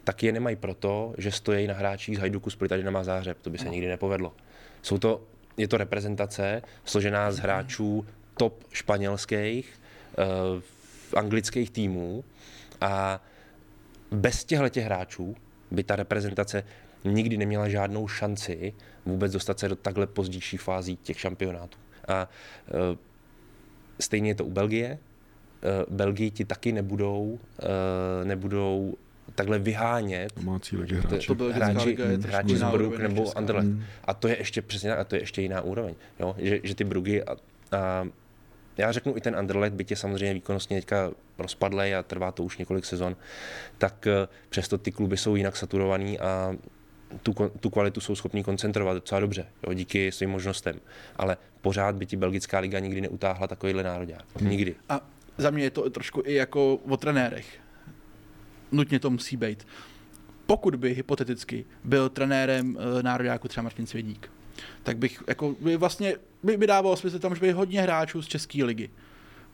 tak je nemají proto, že stojí na hráčích z Hajduku, Split a Dynama Zářeb. To by se no. nikdy nepovedlo. Jsou to, je to reprezentace složená z hráčů top španělských, uh, anglických týmů a bez těchto těch hráčů by ta reprezentace nikdy neměla žádnou šanci vůbec dostat se do takhle pozdějších fází těch šampionátů. A uh, stejně je to u Belgie. Uh, Belgii ti taky nebudou, uh, nebudou takhle vyhánět Domácí ligy hráči. To, to hráči, hráči z Brug nebo Anderlecht. Hmm. A to je ještě přesně, a to je ještě jiná úroveň. Jo? Že, že ty Brugy a, a já řeknu i ten Anderlecht, byť je samozřejmě výkonnostně teďka rozpadlej a trvá to už několik sezon, tak eh, přesto ty kluby jsou jinak saturovaný a tu, tu kvalitu jsou schopní koncentrovat docela dobře, jo, díky svým možnostem. Ale pořád by ti belgická liga nikdy neutáhla takovýhle národák. Hmm. Nikdy. A za mě je to trošku i jako o trenérech. Nutně to musí být. Pokud by hypoteticky byl trenérem e, nároďáku třeba Martin Svědík, tak bych jako by vlastně by, by dávalo smysl tam, že by hodně hráčů z České ligy.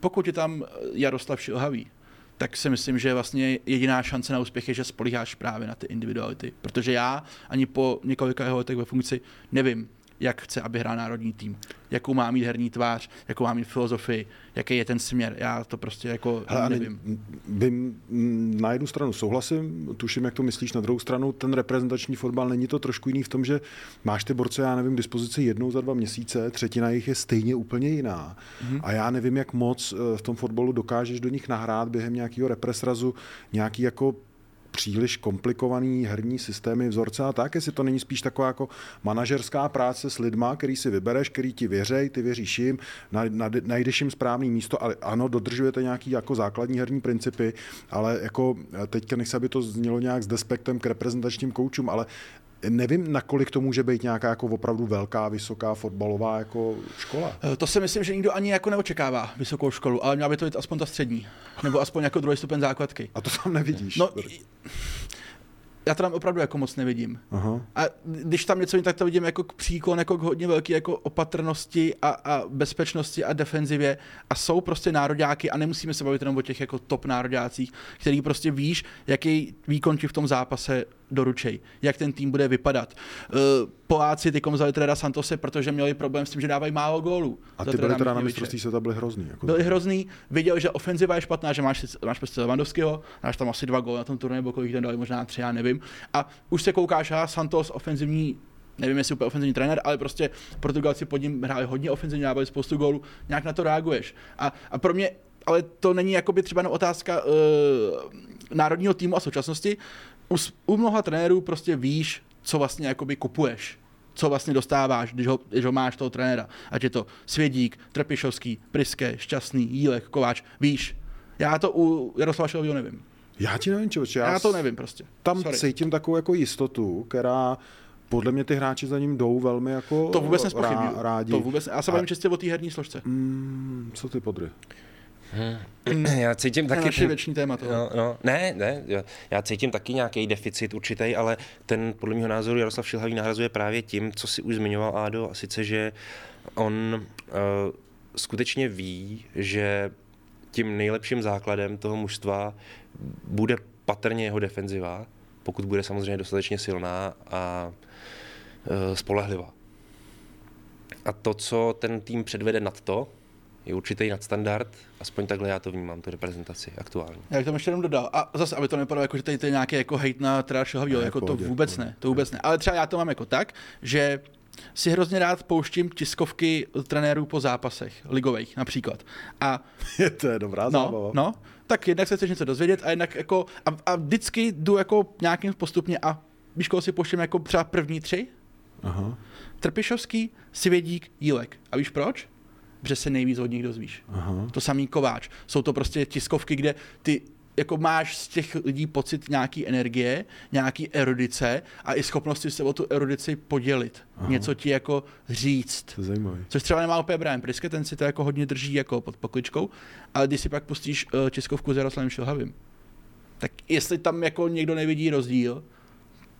Pokud je tam eh, Jaroslav Šilhavý, tak si myslím, že vlastně jediná šance na úspěch je, že spolíháš právě na ty individuality. Protože já ani po několika jeho letech ve funkci nevím, jak chce, aby hrál národní tým, jakou má mít herní tvář, jakou má mít filozofii, jaký je ten směr. Já to prostě jako Hele, nevím. Bym, na jednu stranu souhlasím, tuším, jak to myslíš, na druhou stranu ten reprezentační fotbal není to trošku jiný v tom, že máš ty borce, já nevím, dispozici jednou za dva měsíce, třetina jich je stejně úplně jiná. Mm-hmm. A já nevím, jak moc eh, v tom fotbalu dokážeš do nich nahrát během nějakého represrazu nějaký jako příliš komplikovaný herní systémy, vzorce a tak, jestli to není spíš taková jako manažerská práce s lidma, který si vybereš, který ti věřej, ty věříš jim, najdeš jim správný místo, ale ano, dodržujete nějaký jako základní herní principy, ale jako teďka nechci, aby to znělo nějak s despektem k reprezentačním koučům, ale Nevím, nakolik to může být nějaká jako opravdu velká, vysoká fotbalová jako škola. Eh, to si myslím, že nikdo ani jako neočekává vysokou školu, ale měla by to být aspoň ta střední. Nebo aspoň jako druhý stupeň základky. A to tam nevidíš. No, já to tam opravdu jako moc nevidím. Aha. A když tam něco tak to vidím jako k příklon, jako k hodně velký jako opatrnosti a, a bezpečnosti a defenzivě a jsou prostě nároďáky a nemusíme se bavit jenom o těch jako top nároďácích, který prostě víš, jaký výkon ti v tom zápase doručej, jak ten tým bude vypadat. Uh, Poláci ty vzali teda Santose, protože měli problém s tím, že dávají málo gólů. A ty byly teda na mistrovství světa byly hrozný. Jako byli hrozný, viděl, že ofenziva je špatná, že máš, máš prostě Lewandowskiho, máš tam asi dva góly na tom turnaji, nebo kolik ten dali, možná tři, já nevím. A už se koukáš, a Santos ofenzivní nevím, jestli úplně ofenzivní trenér, ale prostě Portugalci pod ním hráli hodně ofenzivně, dávali spoustu gólů, nějak na to reaguješ. A, a pro mě ale to není jakoby třeba jenom otázka uh, národního týmu a současnosti. U, u mnoha trenérů prostě víš, co vlastně jakoby kupuješ co vlastně dostáváš, když ho, když ho máš toho trenéra. Ať je to Svědík, Trpišovský, Priske, Šťastný, Jílek, Kováč, víš. Já to u Jaroslava Šelvího nevím. Já ti nevím, čo, já, já to nevím prostě. Tam Sorry. cítím takovou jako jistotu, která podle mě ty hráči za ním jdou velmi jako To vůbec nespochybnuju. Rádi. To vůbec, já se bavím čistě o té herní složce. Mm, co ty podry? Hmm. Já cítím taky... Naše věční téma toho. No, no, ne, ne, já cítím taky nějaký deficit určitý, ale ten podle mého názoru Jaroslav Šilhavý nahrazuje právě tím, co si už zmiňoval Ádo, a sice, že on uh, skutečně ví, že tím nejlepším základem toho mužstva bude patrně jeho defenziva, pokud bude samozřejmě dostatečně silná a uh, spolehlivá. A to, co ten tým předvede nad to, je určitý nadstandard, aspoň takhle já to vnímám, tu reprezentaci aktuální. Já bych tam ještě jenom dodal, a zase, aby to nepadlo jako, že tady to je nějaký jako hejt na teda jako to vůbec ne, to vůbec ne. Ale třeba já to mám jako tak, že si hrozně rád pouštím tiskovky trenérů po zápasech, ligových například. A, je to je dobrá no, zábava. No, tak jednak se chceš něco dozvědět a jednak jako, a, a vždycky jdu jako nějakým postupně a víš, koho si pouštím jako třeba první tři? Aha. Trpišovský, Svědík, Jílek. A víš proč? Že se nejvíc od nich dozvíš. Aha. To samý kováč. Jsou to prostě tiskovky, kde ty jako máš z těch lidí pocit nějaký energie, nějaký erudice a i schopnosti se o tu erudici podělit. Aha. Něco ti jako říct. To zajímavý. Což třeba nemá úplně Brian Priske, ten si to jako hodně drží jako pod pokličkou, ale když si pak pustíš uh, tiskovku s Jaroslavem Šilhavým, tak jestli tam jako někdo nevidí rozdíl,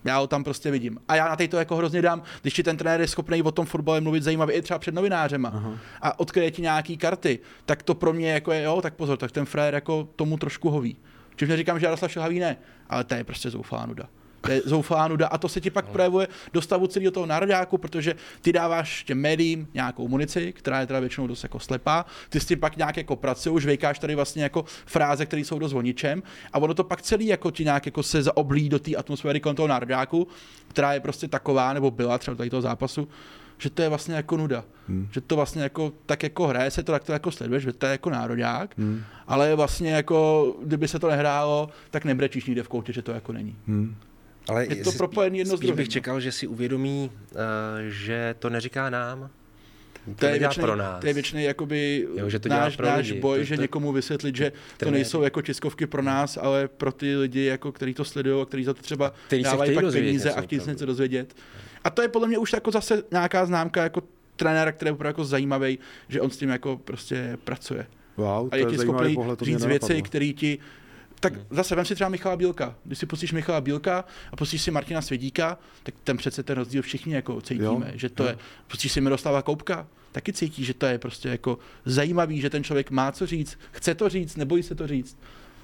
Já ho tam prostě vidím. A já na to jako hrozně dám, když ti ten trenér je schopný o tom fotbale mluvit zajímavě i třeba před novinářema Aha. a odkryje ti nějaký karty, tak to pro mě jako je, jo, tak pozor, tak ten frajer jako tomu trošku hoví. Čím neříkám, že Jaroslav Šilhavý ne, ale to je prostě zoufalá nuda. To je zoufalá nuda a to se ti pak projevuje do stavu celého toho nároďáku, protože ty dáváš těm médiím nějakou munici, která je teda většinou dost jako slepá, ty s tím pak nějak jako pracuješ, vejkáš tady vlastně jako fráze, které jsou dost o ničem a ono to pak celý jako ti nějak jako se zaoblí do té atmosféry kolem toho nároďáku, která je prostě taková, nebo byla třeba tady toho zápasu, že to je vlastně jako nuda. Hmm. Že to vlastně jako, tak jako hraje se to, tak to jako sleduješ, že to je jako nároďák, hmm. ale vlastně jako, kdyby se to nehrálo, tak nebrečíš nikde v koutě, že to jako není. Hmm. Ale je to propojené jedno s druhým. bych no. čekal, že si uvědomí, uh, že to neříká nám, to, to je věčný, pro nás. To je věčný jakoby jo, že to náš, pro náš lidi. boj, to, že to, někomu vysvětlit, že to nejsou jako tiskovky pro nás, ale pro ty lidi, jako, kteří to sledují a kteří za to třeba který dávají pak peníze a chtějí se něco dozvědět. A to je podle mě už jako zase nějaká známka jako trenéra, který je opravdu jako zajímavý, že on s tím jako prostě pracuje. Wow, a je ti schopný říct věci, které ti tak zase vem si třeba Michala Bílka. Když si pustíš Michala Bílka a pustíš si Martina Svědíka, tak ten přece ten rozdíl všichni jako cítíme, jo, že to jo. je, pustíš si Miroslava Koupka, taky cítí, že to je prostě jako zajímavý, že ten člověk má co říct, chce to říct, nebojí se to říct.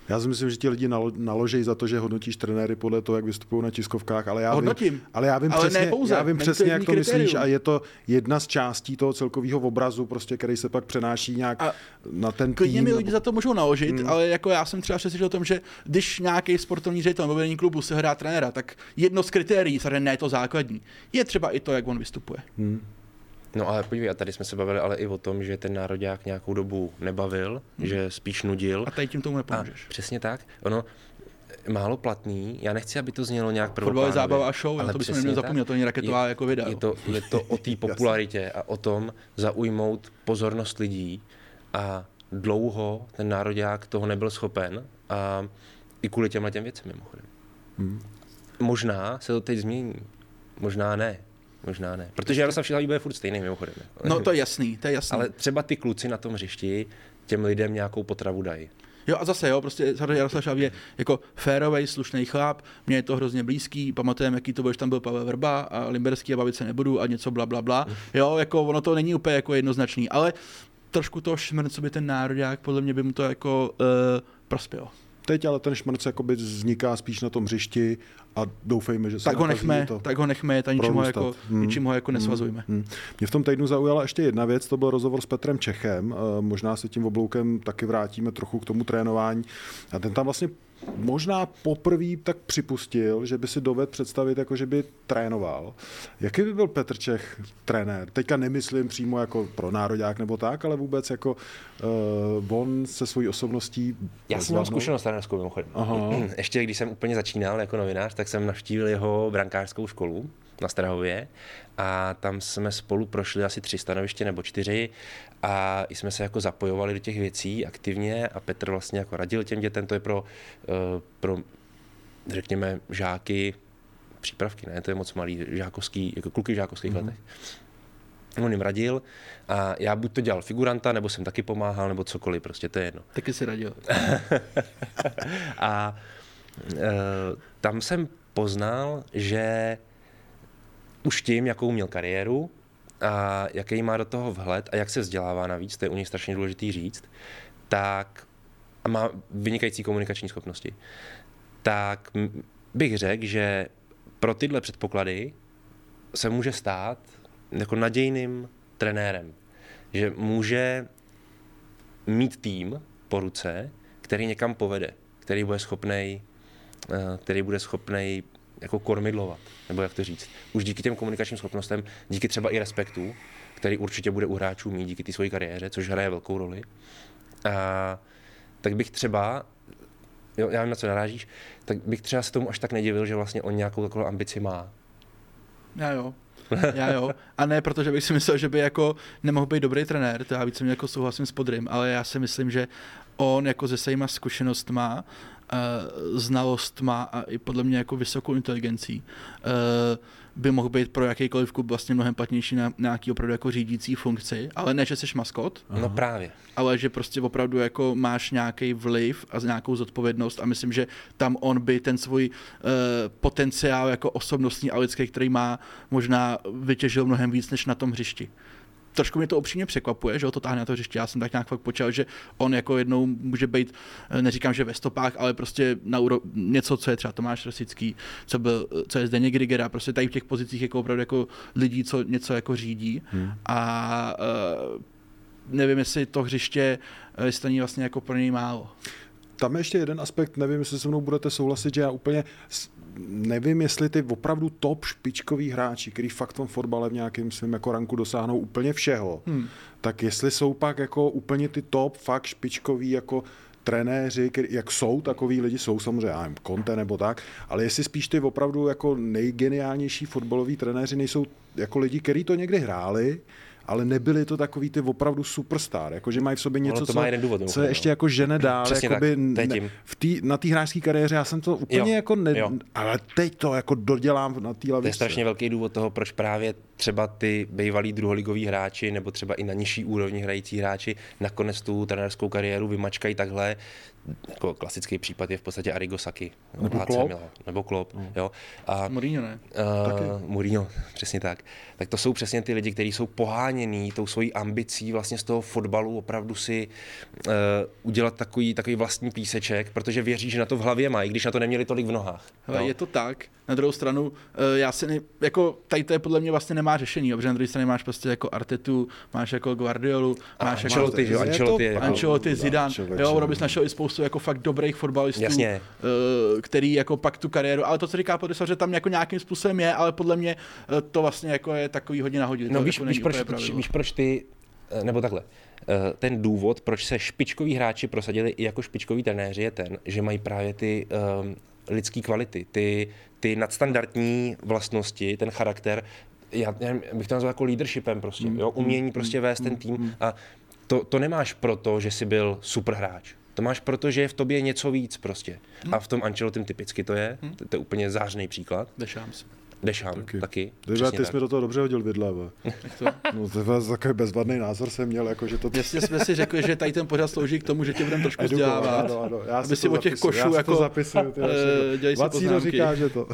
Já si myslím, že ti lidi naloží za to, že hodnotíš trenéry podle toho, jak vystupují na tiskovkách, ale já Hodnotím. vím, ale já vím ale přesně, pouze, já vím přesně jak to kritérium. myslíš a je to jedna z částí toho celkového obrazu, prostě, který se pak přenáší nějak a na ten tým. mi lidi za to můžou naložit, hmm. ale jako já jsem třeba přesvědčil o tom, že když nějaký sportovní ředitel nebo vedení klubu se hrá trenéra, tak jedno z kritérií, samozřejmě ne to základní, je třeba i to, jak on vystupuje. Hmm. No ale podívej, a tady jsme se bavili ale i o tom, že ten národák nějakou dobu nebavil, hmm. že spíš nudil. A tady tím tomu nepomůžeš. A přesně tak. Ono, málo platný, já nechci, aby to znělo nějak prvoplánově. Fotbal je zábava a show, ale to bychom neměli zapomnět, to není raketová je, jako videa. Je to, je to o té popularitě a o tom zaujmout pozornost lidí a dlouho ten národák toho nebyl schopen a i kvůli těmhle těm věcem mimochodem. Hmm. Možná se to teď změní, možná ne. Možná ne. Protože Jaroslav Šilhavý bude furt stejný mimochodem. No to je jasný, to je jasný. Ale třeba ty kluci na tom hřišti těm lidem nějakou potravu dají. Jo a zase, jo, prostě Jaroslav Šilhavý je jako férový, slušný chlap, mně je to hrozně blízký, pamatujeme, jaký to byl, že tam byl Pavel Vrba a Limberský a bavit se nebudu a něco bla, bla, bla. Jo, jako ono to není úplně jako jednoznačný, ale trošku to šmrn, by ten národák, podle mě by mu to jako uh, prospělo. Teď ale ten šmrc jakoby vzniká spíš na tom hřišti a doufejme, že se tak ho nechme, to tak ho nechme, a ničím ho, jako, hmm. ničím ho jako nesvazujme. Hmm. Mě v tom týdnu zaujala ještě jedna věc, to byl rozhovor s Petrem Čechem, eh, možná se tím obloukem taky vrátíme trochu k tomu trénování a ten tam vlastně možná poprvé tak připustil, že by si dovedl představit, jako že by trénoval. Jaký by byl Petr Čech trenér? Teďka nemyslím přímo jako pro národák nebo tak, ale vůbec jako uh, on se svojí osobností. Já jsem měl zkušenost trenérskou mimochodem. Aha. Ještě když jsem úplně začínal jako novinář, tak jsem navštívil jeho brankářskou školu na Strahově a tam jsme spolu prošli asi tři stanoviště nebo čtyři a jsme se jako zapojovali do těch věcí aktivně a Petr vlastně jako radil těm dětem, to je pro, eh, pro řekněme, žáky, přípravky, ne, to je moc malý, žákovský, jako kluky v žákovských mm-hmm. letech. On jim radil a já buď to dělal figuranta, nebo jsem taky pomáhal, nebo cokoliv, prostě to je jedno. Taky si radil. a e, tam jsem poznal, že už tím, jakou měl kariéru a jaký má do toho vhled a jak se vzdělává navíc, to je u něj strašně důležitý říct, tak a má vynikající komunikační schopnosti, tak bych řekl, že pro tyhle předpoklady se může stát jako nadějným trenérem. Že může mít tým po ruce, který někam povede, který bude schopný, eh, který bude schopný jako kormidlovat, nebo jak to říct. Už díky těm komunikačním schopnostem, díky třeba i respektu, který určitě bude u hráčů mít díky té své kariéře, což hraje velkou roli. A, tak bych třeba, jo, já vím, na co narážíš, tak bych třeba se tomu až tak nedivil, že vlastně on nějakou takovou ambici má. Já jo. Já jo. A ne, protože bych si myslel, že by jako nemohl být dobrý trenér, to já více mě jako souhlasím s Podrym, ale já si myslím, že on jako se svýma zkušenostma znalostma a i podle mě jako vysokou inteligencí uh, by mohl být pro jakýkoliv klub vlastně mnohem platnější na nějaký opravdu jako řídící funkci, ale ne, že jsi maskot. Aha. No právě. Ale že prostě opravdu jako máš nějaký vliv a nějakou zodpovědnost a myslím, že tam on by ten svůj uh, potenciál jako osobnostní a lidský, který má, možná vytěžil mnohem víc než na tom hřišti trošku mě to upřímně překvapuje, že ho to táhne na to hřiště. Já jsem tak nějak fakt počal, že on jako jednou může být, eh, neříkám, že ve stopách, ale prostě na úro... něco, co je třeba Tomáš Rosický, co, byl, co je Zdeněk Grigera, prostě tady v těch pozicích jako opravdu jako lidí, co něco jako řídí. Hmm. A uh, nevím, jestli to hřiště, eh, jestli to není vlastně jako pro něj málo. Tam je ještě jeden aspekt, nevím, jestli se mnou budete souhlasit, že já úplně nevím, jestli ty opravdu top špičkoví hráči, který fakt v tom fotbale v nějakém svém jako ranku dosáhnou úplně všeho, hmm. tak jestli jsou pak jako úplně ty top fakt špičkoví jako trenéři, který, jak jsou takový lidi, jsou samozřejmě, já nevím, Conte nebo tak, ale jestli spíš ty opravdu jako nejgeniálnější fotbaloví trenéři nejsou jako lidi, kteří to někdy hráli, ale nebyli to takový ty opravdu superstar, jakože mají v sobě něco, to co, má důvod, co je ještě jako žene dál. Přesně jakoby, tak, ne, v tý, na té hráčské kariéře já jsem to úplně jo, jako ne, jo. ale teď to jako dodělám na té lavici. To je strašně velký důvod toho, proč právě třeba ty bývalí druholigoví hráči nebo třeba i na nižší úrovni hrající hráči nakonec tu trenérskou kariéru vymačkají takhle, jako klasický případ je v podstatě Arrigo Saki. Nebo Klopp. Nebo Klopp, mm. jo. A, Mourinho ne? Uh, Mourinho, přesně tak. Tak to jsou přesně ty lidi, kteří jsou pohánění tou svojí ambicí vlastně z toho fotbalu opravdu si uh, udělat takový, takový vlastní píseček, protože věří, že na to v hlavě mají, když na to neměli tolik v nohách. Hele, je to tak. Na druhou stranu, uh, já si ne, jako tady to je podle mě vlastně nemá řešení, protože na druhé straně máš prostě jako Artetu, máš jako Guardiolu, máš jako Ancelotti, že? Ancelotti, jako, Ancelotti, Zidane, jo, bys našel i spoustu jako fakt dobrých fotbalistů, Jasně. Uh, který jako pak tu kariéru, ale to, co říká Podisa, že tam jako nějakým způsobem je, ale podle mě to vlastně jako je takový hodně nahodilý. No víš, jako víš, proč, víš, proč ty, nebo takhle, ten důvod, proč se špičkoví hráči prosadili i jako špičkoví trenéři, je ten, že mají právě ty um, lidské kvality, ty, ty nadstandardní vlastnosti, ten charakter, já, já bych to nazval jako leadershipem prostě, mm, jo? umění mm, prostě vést ten mm, tým a to, to nemáš proto, že jsi byl super hráč. To máš proto, že je v tobě něco víc prostě. A v tom Ancelottim typicky to je. To, to je úplně zářný příklad. Dešams. Dešam taky. taky Tyhle, ty tak. jsme do toho dobře hodil vidle. no, to je takový bezvadný názor jsem měl, jako, že to... Jasně jsme si řekli, že tady ten pořad slouží k tomu, že tě budeme trošku vzdělávat. Ano, ano, já aby si o těch košů já jako... to zapisuju, ty uh, Vacíno říká, že to.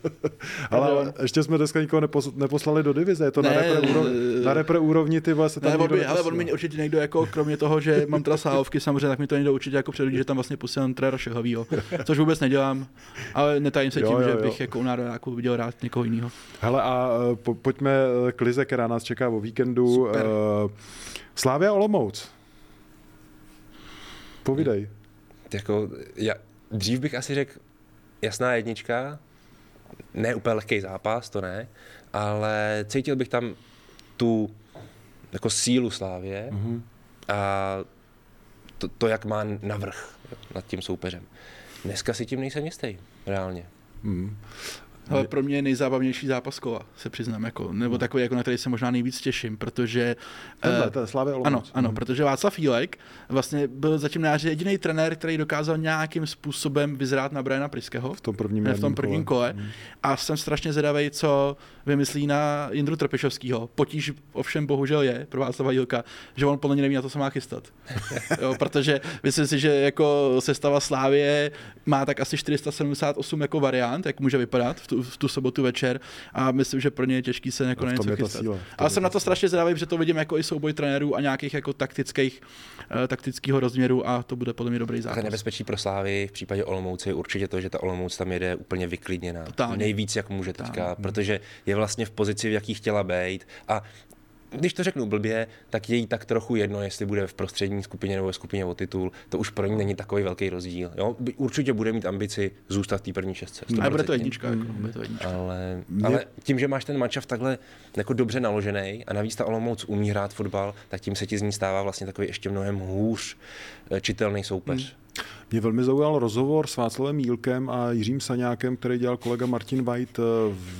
Ale ještě jsme dneska nikoho neposlali do divize, je to ne, na, repre úrovni, na repre úrovni ty se tam ne, by, ale on mi určitě někdo, jako, kromě toho, že mám teda sáhovky, samozřejmě, tak mi to někdo určitě jako předhodí, že tam vlastně posílám Trera Šehovýho, což vůbec nedělám, ale netajím se tím, že bych jako u národáku viděl rád někoho jiného. Hele a e, po, pojďme e, k Lize, která nás čeká o víkendu. Super. Uh, Slávia Olomouc. Povídej. Jako, já, dřív bych asi řekl jasná jednička, ne úplně lehký zápas, to ne, ale cítil bych tam tu jako sílu Slávě mm-hmm. a to, to, jak má navrh nad tím soupeřem. Dneska si tím nejsem jistý, reálně. Mm. Ale pro mě je nejzábavnější zápas kola, se přiznám, jako, nebo takový, jako na který se možná nejvíc těším, protože... Tenhle, uh, ten Ano, ano, hmm. protože Václav Jílek vlastně byl zatím na jediný trenér, který dokázal nějakým způsobem vyzrát na Briana Priského. V tom prvním, v tom prvním kole. kole. Hmm. A jsem strašně zvědavý, co vymyslí na Jindru Trpišovského. Potíž ovšem bohužel je pro Václava Jílka, že on podle mě neví, na to se má chystat. jo, protože myslím si, že jako sestava Slávě má tak asi 478 jako variant, jak může vypadat v tu, v tu sobotu večer a myslím, že pro ně je těžký se jako na něco chystat. Síla, Ale jsem na to strašně zvědavý, že to vidím jako i souboj trenérů a nějakých jako taktických, uh, taktického rozměru a to bude podle mě dobrý zápas. Ale nebezpečí pro Slávy v případě Olomouce je určitě to, že ta Olomouc tam jede úplně vyklidněná. Totálně. Nejvíc, jak může teďka, Totálně. protože je vlastně v pozici, v jaký chtěla být a když to řeknu blbě, tak je jí tak trochu jedno, jestli bude v prostřední skupině nebo ve skupině o titul. To už pro ní není takový velký rozdíl. Jo? Určitě bude mít ambici zůstat v té první šestce. Ale bude to jednička. Jako, bude to jednička. Ale, ale, tím, že máš ten mančav takhle jako dobře naložený a navíc ta Olomouc umí hrát fotbal, tak tím se ti z ní stává vlastně takový ještě mnohem hůř eh, čitelný soupeř. Hmm. Mě velmi zaujal rozhovor s Václavem Mílkem a Jiřím Saňákem, který dělal kolega Martin White eh,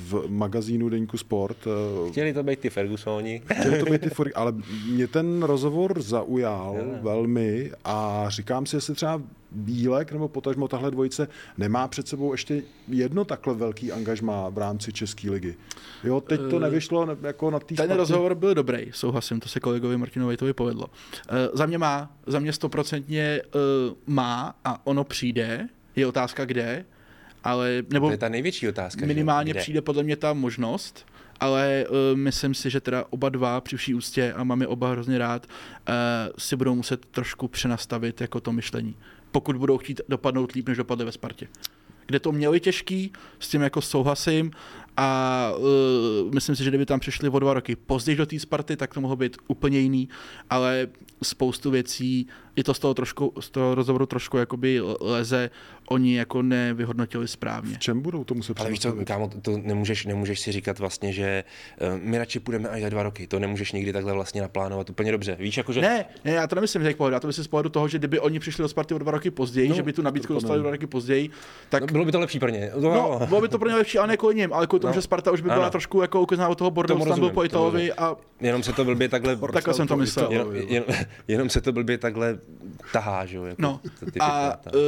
v magazínu Deňku Sport. Eh, Chtěli to být ty Fergusoni. Chtěli to být ty Fergusoni, ale mě ten rozhovor zaujal velmi a říkám si, jestli třeba Bílek nebo potažmo tahle dvojice nemá před sebou ještě jedno takhle velký angažmá v rámci České ligy. Jo, teď to nevyšlo ne, jako na té Ten rozhovor byl dobrý, souhlasím, to se kolegovi Martinu Vejtovi povedlo. Uh, za mě má, za mě stoprocentně uh, má a ono přijde, je otázka kde, ale nebo To je ta největší otázka. minimálně Kde? přijde podle mě ta možnost, ale uh, myslím si, že teda oba dva při vší úctě a mám je oba hrozně rád, uh, si budou muset trošku přenastavit jako to myšlení. Pokud budou chtít dopadnout líp, než dopadly ve Spartě. Kde to měli těžký, s tím jako souhlasím a uh, myslím si, že kdyby tam přišli o dva roky později do té Sparty, tak to mohlo být úplně jiný, ale spoustu věcí, je to z toho, trošku, z toho rozhovoru trošku jakoby leze, oni jako nevyhodnotili správně. V čem budou to muset Ale víš co, kámo, to nemůžeš, nemůžeš si říkat vlastně, že uh, my radši půjdeme až za dva roky. To nemůžeš nikdy takhle vlastně naplánovat úplně dobře. Víš, jako, že Ne, ne, já to nemyslím z pohledu, já to myslím z pohledu toho, že kdyby oni přišli do Sparty o dva roky později, No, že by tu nabídku dostali dva roky později, tak no, bylo by to lepší pro ně. No, bylo by to pro ně lepší, ale ne kvůli nim, ale kvůli tomu, No. že Sparta už by byla Ano. trošku jako ukazaná od toho Bordeaux, tam byl rozumím, po Italovi a Jenom se to blbě takhle... takhle jsem to myslel. Jenom, jenom, jenom se to blbě takhle tahá, že jo? Jako No, a, uh,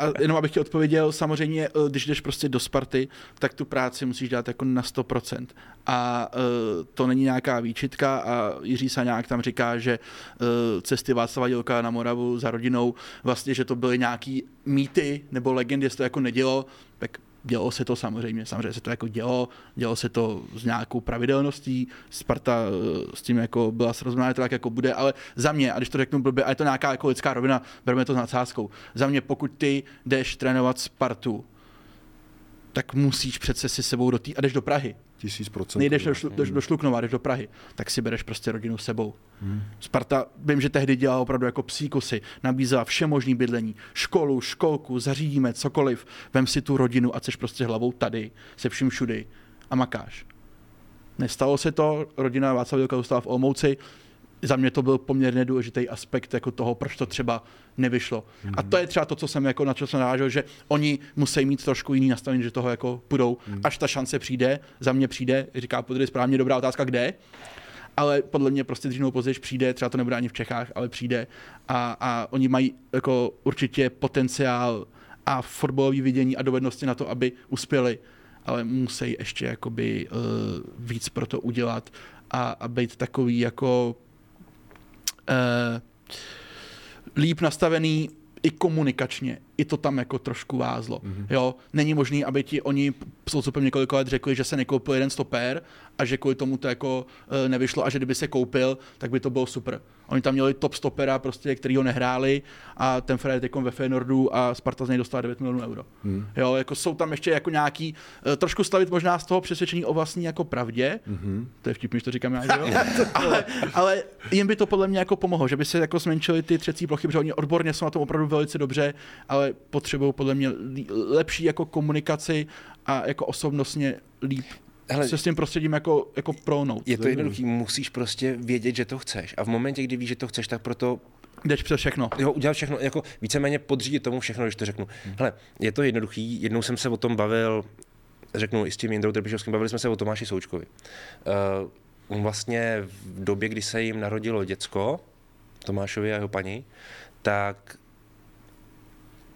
a jenom abych ti odpověděl, samozřejmě, uh, když jdeš prostě do Sparty, tak tu práci musíš dát jako na 100%. A uh, to není nějaká výčitka a Jiří Saňák tam říká, že uh, cesty Václava Dělka na Moravu za rodinou, vlastně, že to byly nějaký mýty nebo legendy, jestli to jako nedělo, tak dělo se to samozřejmě, samozřejmě se to jako dělo, dělo se to s nějakou pravidelností, Sparta eh, s tím jako byla srozuměná, že to tak jako bude, ale za mě, a když to řeknu blbě, a je to nějaká jako lidská rovina, bereme to s nadsázkou, za mě pokud ty jdeš trénovat Spartu, tak musíš přece si sebou do té, a jdeš do Prahy, Tisíc procent. nejdeš do, šlu- do, do Šluknova, jdeš do Prahy, tak si bereš prostě rodinu s sebou. Hmm. Sparta, vím, že tehdy dělala opravdu jako psí kusy, nabízela vše možný bydlení, školu, školku, zařídíme, cokoliv, vem si tu rodinu a jsi prostě hlavou tady, se vším všudy a makáš. Nestalo se to, rodina Václava Dělka zůstala v Olmouci, za mě to byl poměrně důležitý aspekt jako toho, proč to třeba nevyšlo. Mm. A to je třeba to, co jsem jako na co jsem narážel, že oni musí mít trošku jiný nastavení, že toho jako půjdou, mm. až ta šance přijde, za mě přijde, říká podry správně, dobrá otázka, kde, ale podle mě prostě dřív nebo později přijde, třeba to nebude ani v Čechách, ale přijde a, a oni mají jako určitě potenciál a fotbalový vidění a dovednosti na to, aby uspěli, ale musí ještě jakoby uh, víc pro to udělat a, a být takový jako líp nastavený i komunikačně, i to tam jako trošku vázlo. Mm-hmm. Jo, není možný, aby ti oni s odstupem několika let řekli, že se nekoupil jeden stopér a že kvůli tomu to jako e, nevyšlo a že kdyby se koupil, tak by to bylo super. Oni tam měli top stopera, prostě, který ho nehráli a ten Fred je ve Feyenoordu a Sparta z něj dostala 9 milionů euro. Hmm. Jo, jako jsou tam ještě jako nějaký, e, trošku stavit možná z toho přesvědčení o vlastní jako pravdě, hmm. to je vtipný, že to říkám já, že jo? ale, ale jim by to podle mě jako pomohlo, že by se jako zmenšily ty třecí plochy, protože oni odborně jsou na tom opravdu velice dobře, ale potřebují podle mě lepší jako komunikaci a jako osobnostně líp Hele, se s tím prostředím jako, jako pronout. je to jednoduchý, musíš prostě vědět, že to chceš. A v momentě, kdy víš, že to chceš, tak proto Jdeš přes všechno. jo, udělat všechno, jako víceméně podřídit tomu všechno, když to řeknu. Hele, je to jednoduchý, jednou jsem se o tom bavil, řeknu i s tím Jindrou Trpišovským, bavili jsme se o Tomáši Součkovi. Uh, on vlastně v době, kdy se jim narodilo děcko, Tomášovi a jeho paní, tak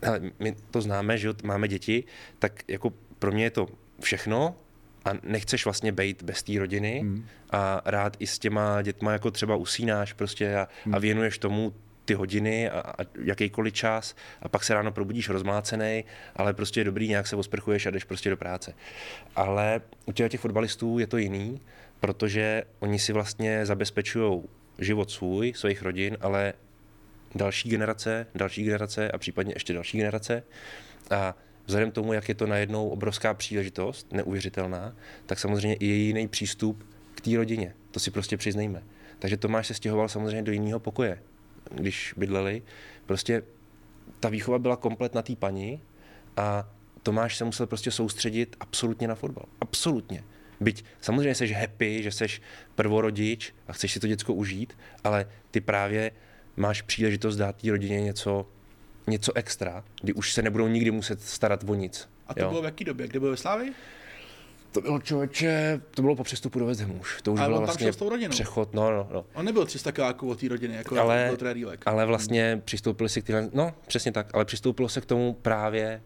hele, my to známe, že máme děti, tak jako pro mě je to všechno a nechceš vlastně být bez té rodiny hmm. a rád i s těma dětma jako třeba usínáš prostě a, hmm. a věnuješ tomu ty hodiny a, a jakýkoliv čas a pak se ráno probudíš rozmlácený, ale prostě je dobrý, nějak se osprchuješ a jdeš prostě do práce. Ale u těch, těch fotbalistů je to jiný, protože oni si vlastně zabezpečují život svůj, svých rodin, ale další generace, další generace a případně ještě další generace. A vzhledem k tomu, jak je to najednou obrovská příležitost, neuvěřitelná, tak samozřejmě i je jiný přístup k té rodině. To si prostě přiznejme. Takže Tomáš se stěhoval samozřejmě do jiného pokoje, když bydleli. Prostě ta výchova byla komplet na té paní a Tomáš se musel prostě soustředit absolutně na fotbal. Absolutně. Byť samozřejmě jsi happy, že jsi prvorodič a chceš si to děcko užít, ale ty právě máš příležitost dát té rodině něco, něco extra, kdy už se nebudou nikdy muset starat o nic. A to jo? bylo v jaký době? Kde byl ve Slávii? To bylo člověče, to bylo po přestupu do West Hamu už. To už Ale bylo on tam vlastně šel s tou rodinou. přechod, no, no, no. On nebyl 300 kiláků od té rodiny, jako Ale- byl Trérýlek. Ale vlastně přistoupili si k tyhle, no přesně tak, ale přistoupilo se k tomu právě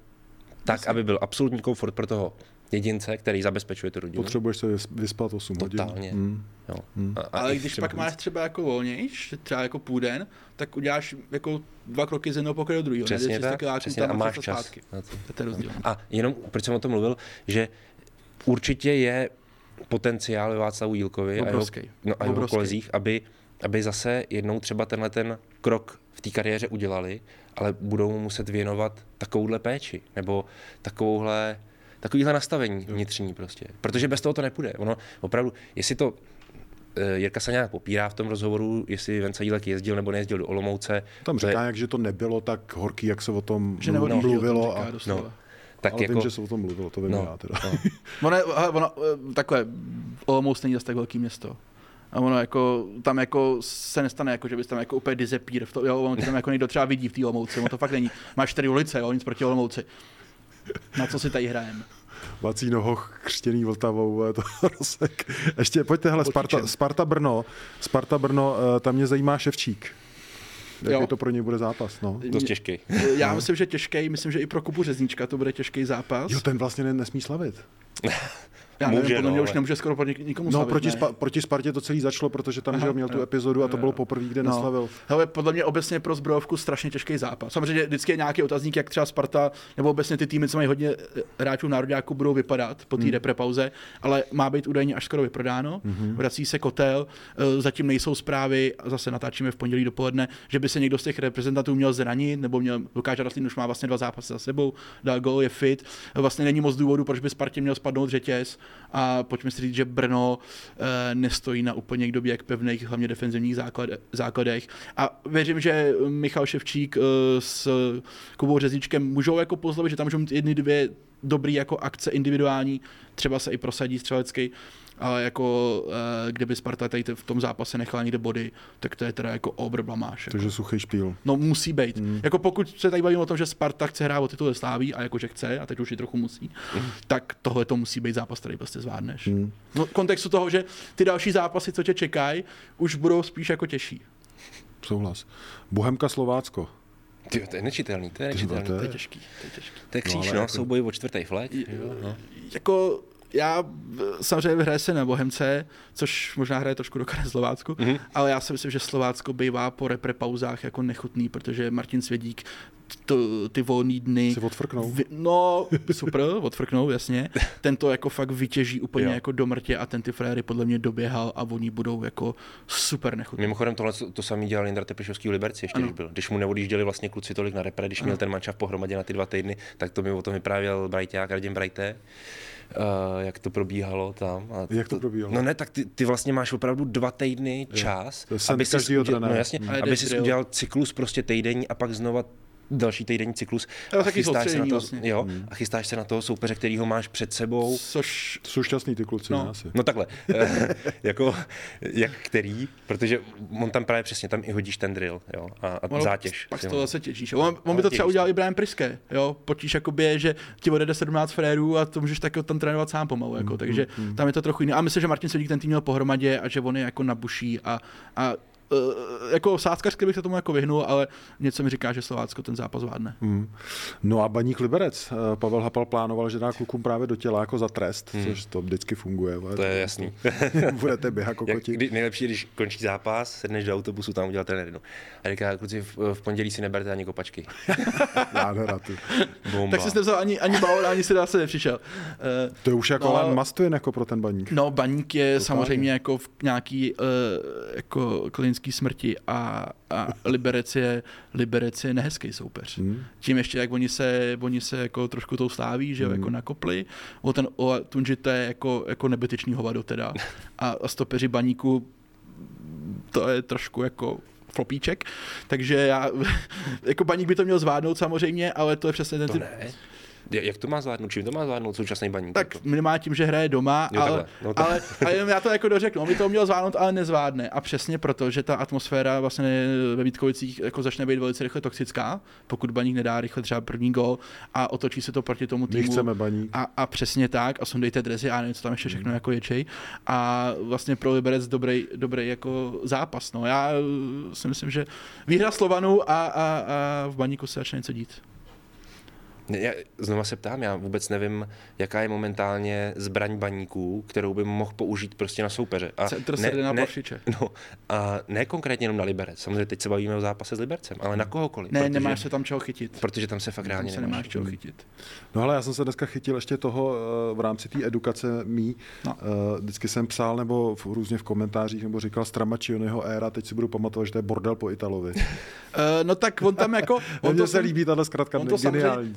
tak, aby byl absolutní komfort pro toho jedince, který zabezpečuje tu rodinu. Potřebuješ se vys- vyspat 8 hodin. Totálně. Hmm. Jo. Hmm. A, a Ale když pak máš třeba jako volnějš, třeba jako půl den, tak uděláš jako dva kroky z jednoho pokoje do druhého. Přesně Nejdeš 300 tak, kiláků přesně, tam a máš čas. Zpátky. na to. To je rozdíl. A jenom, proč jsem o tom mluvil, že určitě je potenciál Václavu Jílkovi a jeho, no, a jeho Obrovský. kolezích, aby, aby zase jednou třeba tenhle ten krok v té kariéře udělali, ale budou mu muset věnovat takovouhle péči, nebo takovouhle, takovýhle nastavení vnitřní prostě. Protože bez toho to nepůjde. Ono opravdu, jestli to eh, Jirka se nějak popírá v tom rozhovoru, jestli Venca Jílek jezdil nebo nejezdil do Olomouce. Tam to je- říká, jak, že to nebylo tak horký, jak se o tom Že mluv- neodjíždí, mluvilo. říká A, no. tak ale jako, vím, že se o tom mluvilo, to vím no, já teda. no. Ono, je- hele, ono, eh, takhle, Olomouc není zase tak velký město. A ono jako, tam jako se nestane, jako, že bys tam jako úplně disappear. V to, jo, tam jako někdo třeba vidí v té Olomouci, ono to fakt není. Máš čtyři ulice, jo, nic proti Olomouci. Na co si tady hrajeme? Vacíno hoch křtěný Vltavou, je to rozsek. Ještě pojďte, hele, Sparta. Sparta Brno, Sparta Brno, eh, tam mě zajímá Ševčík. Jaký to pro něj bude zápas, no. dost těžký. Já myslím, že těžký, myslím, že i pro Kubu Řezníčka to bude těžký zápas. Jo, ten vlastně ne, nesmí slavit. Já nevím, může, podle mě no, už ale- nemůže skoro proti nikomu No, slavit, proti, ne? spa, proti Spartě to celý začalo, protože tam Aha, měl tu epizodu a to Jo, bylo poprvé, kde No. neslavil. Hele, podle mě obecně pro zbrojovku strašně těžký zápas. Samozřejmě vždycky je nějaký otazník, jak třeba Sparta nebo obecně ty týmy, co mají hodně eh, hráčů v národňáku, budou vypadat po té hmm. repre pauze, ale má být údajně až skoro vyprodáno. Hmm. Vrací se kotel, eh, zatím nejsou zprávy, a zase natáčíme v pondělí dopoledne, že by se někdo z těch reprezentantů měl zranit, nebo měl Lukáš Raslín už má vlastně dva zápasy za sebou, dal gol, je fit. Vlastně není moc důvodu, proč by Spartě měl spadnout řetěz a pojďme si říct, že Brno eh, nestojí na úplně někdo jak pevných, hlavně defenzivních základ, základech. A věřím, že Michal Ševčík eh, s Kubou Řezničkem můžou jako pozlovit, že tam můžou mít jedny, dvě dobrý jako akce individuální, třeba se i prosadí střelecky, ale jako eh, kdyby Sparta tady v tom zápase nechala někde body, tak to je teda jako obr blamáš. Jako. Takže suchý špíl. No musí být. Mm. Jako pokud se tady bavíme o tom, že Sparta chce hrát o titul ze Sláví a jakože chce, a teď už i trochu musí, mm. tak tohle to musí být zápas, který prostě zvládneš. Mm. No, v kontextu toho, že ty další zápasy, co tě čekají, už budou spíš jako těžší. Souhlas. Bohemka Slovácko. Tyjo, to je nečitelný, to je Ty nečitelný. to je těžký, to je těžký. To je kříž, ale no, jako- souboj o čtvrtý flag. jo, no. Jako já samozřejmě hraje se na Bohemce, což možná hraje trošku do karet Slovácku, Mhm. mm-hmm. ale já si myslím, že Slovácko bývá po repre pauzách jako nechutný, protože Martin Svědík to, ty volný dny... Si odfrknou. Vy, no, super, odfrknou, jasně. Ten to jako fakt vytěží úplně Jo. jako do mrtě a ten ty fréry podle mě doběhal a oni budou jako super nechutní. Mimochodem tohle to samý dělal Jindra Tepešovský v Liberci ještě, Ano. když byl. Když mu neodjížděli vlastně kluci tolik na repre, když měl ten mančav pohromadě na ty dva týdny, tak to mi o tom vyprávěl Brajťák, Radim Brajté. Uh, jak to probíhalo tam. A Jak to probíhalo? No ne, tak ty, ty vlastně máš opravdu dva týdny čas, To je sen aby si trenéra. no jasně, jede aby si drill. udělal cyklus prostě týdenní a pak znova další týdenní cyklus. A chystáš se na to, vlastně. jo, a chystáš se na toho soupeře, kterýho máš před sebou. Což jsou šťastný ty kluci, No. ne asi. No takhle, jako jak který, protože on tam právě přesně, tam i hodíš ten drill, jo, a, a Ono, zátěž. Pak to ho- zase těžíš. On, on by to třeba udělal i Brian Priske, jo. Potíš jakoby, že ti odjede 17 frérů a to můžeš tak tam trénovat sám pomalu, jako. takže tam je to trochu jiné. A myslím, že Martin Svědík ten tým měl pohromadě a že on je jako nabuší a, a jako sázkařsky bych se tomu jako vyhnul, ale něco mi říká, že Slovácko ten zápas zvládne. Hmm. No a baník Liberec. Eh, Pavel Hapal plánoval, že dá klukům právě do těla jako za trest, hmm. což to vždycky funguje. vole. To je jasný. Budete běhat jako Jak, koti. kdy, nejlepší, když končí zápas, sedneš do autobusu, tam udělat trenérinu. A říká, kluci, v, v pondělí si neberte ani kopačky. Nádhera. Bomba. Tak jsi nevzal ani, ani balon, ani si zase nepřišel. Uh, To je už jako No, ale- win jako pro ten baník. No, baník je Totálně. samozřejmě jako v nějaký uh, jako klinický smrti a, a Liberec je, Liberec je nehezký soupeř. Hmm. Tím ještě, jak oni se, oni se jako trošku tou sláví, že jo, Mm. jako nakopli. O ten o Tunži to je jako, jako nebytečný hovado teda. A, a stopeři baníku, to je trošku jako flopíček, takže já, jako baník by to měl zvládnout samozřejmě, ale to je přesně ten To typ, ne. Ja- Jak to má zvládnout? Čím to má zvládnout současný baník? Tak Jako? minimálně tím, že hraje doma, Jo, ale. No, ale, ale jenom já to jako dořeknu. On by to měl zvládnout, ale nezvládne. A přesně proto, že ta atmosféra vlastně ve Vítkovicích jako začne být velice rychle toxická, pokud baník nedá rychle třeba první gol a otočí se to proti tomu My týmu. chceme baník. A, a přesně tak, a sundejte drezy a nevím, co tam ještě všechno jako ječej. A vlastně pro Liberec dobrý, dobrý jako zápas. No. Já si myslím, že výhra Slovanu a, a, a v baníku se začne něco dít. Ne, Já znova se ptám, já vůbec nevím, jaká je momentálně zbraň baníků, kterou by mohl použít prostě na soupeře. A Centr se jde na Pavšiče. No, a ne konkrétně jenom na Liberec. Samozřejmě teď se bavíme o zápase s Libercem, ale na kohokoliv. Ne, protože, nemáš se tam čeho chytit. Protože tam se fakt Tam reálně se nemáš. nemáš čeho chytit. No ale já jsem se dneska chytil ještě toho eh, v rámci té edukace mý. No. No. Vždycky jsem psal nebo v, různě v komentářích nebo říkal Stramačionyho éra, teď si budu pamatovat, že to je bordel po Italovi. Uh, no tak on tam jako... On Mně se líbí tahle zkratka, on to geniální.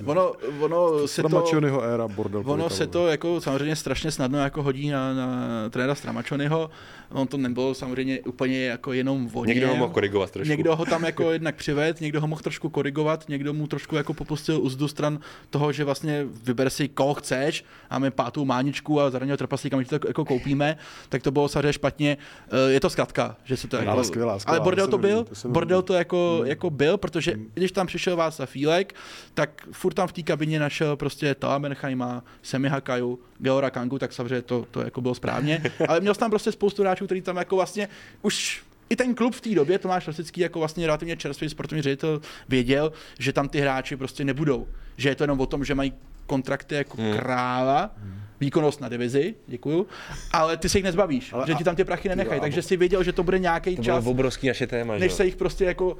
Ono, ono se to, éra, bordel ono se to jako samozřejmě strašně snadno jako hodí na, na trenéra Stramačonyho. On to nebylo samozřejmě úplně jako jenom o Někdo ho mohl korigovat trošku. Někdo ho tam jako jednak přived, někdo ho mohl trošku korigovat, někdo mu trošku jako popustil uzdu stran toho, že vlastně vyber si koho chceš, máme pátou máničku a zraněného trpaslíka, my to jako koupíme, tak to bylo samozřejmě špatně. Eh, Je to zkratka, že se to Ale jako... skvělá, skvělá, ale bordel to byl, bordel to jako, Hmm. jako byl, protože když tam přišel Václav Fílek, tak furt tam v té kabině našel prostě Toa Menheima, Semi Hakaju, Geora Kangu, tak samozřejmě to, to jako bylo správně, ale měl jsi tam prostě spoustu hráčů, který tam jako vlastně už i ten klub v té době, Tomáš Rosický jako vlastně relativně čerstvý sportovní ředitel, věděl, že tam ty hráči prostě nebudou. Že je to jenom o tom, že mají kontrakty jako Hmm. kráva, výkonnost na divizi, děkuju, ale ty se jich nezbavíš, Ale že a- ti tam ty prachy nenechají, Jo, takže si věděl, že to bude nějaký To čas, obrovský naše téma, že než jo? se jich prostě jako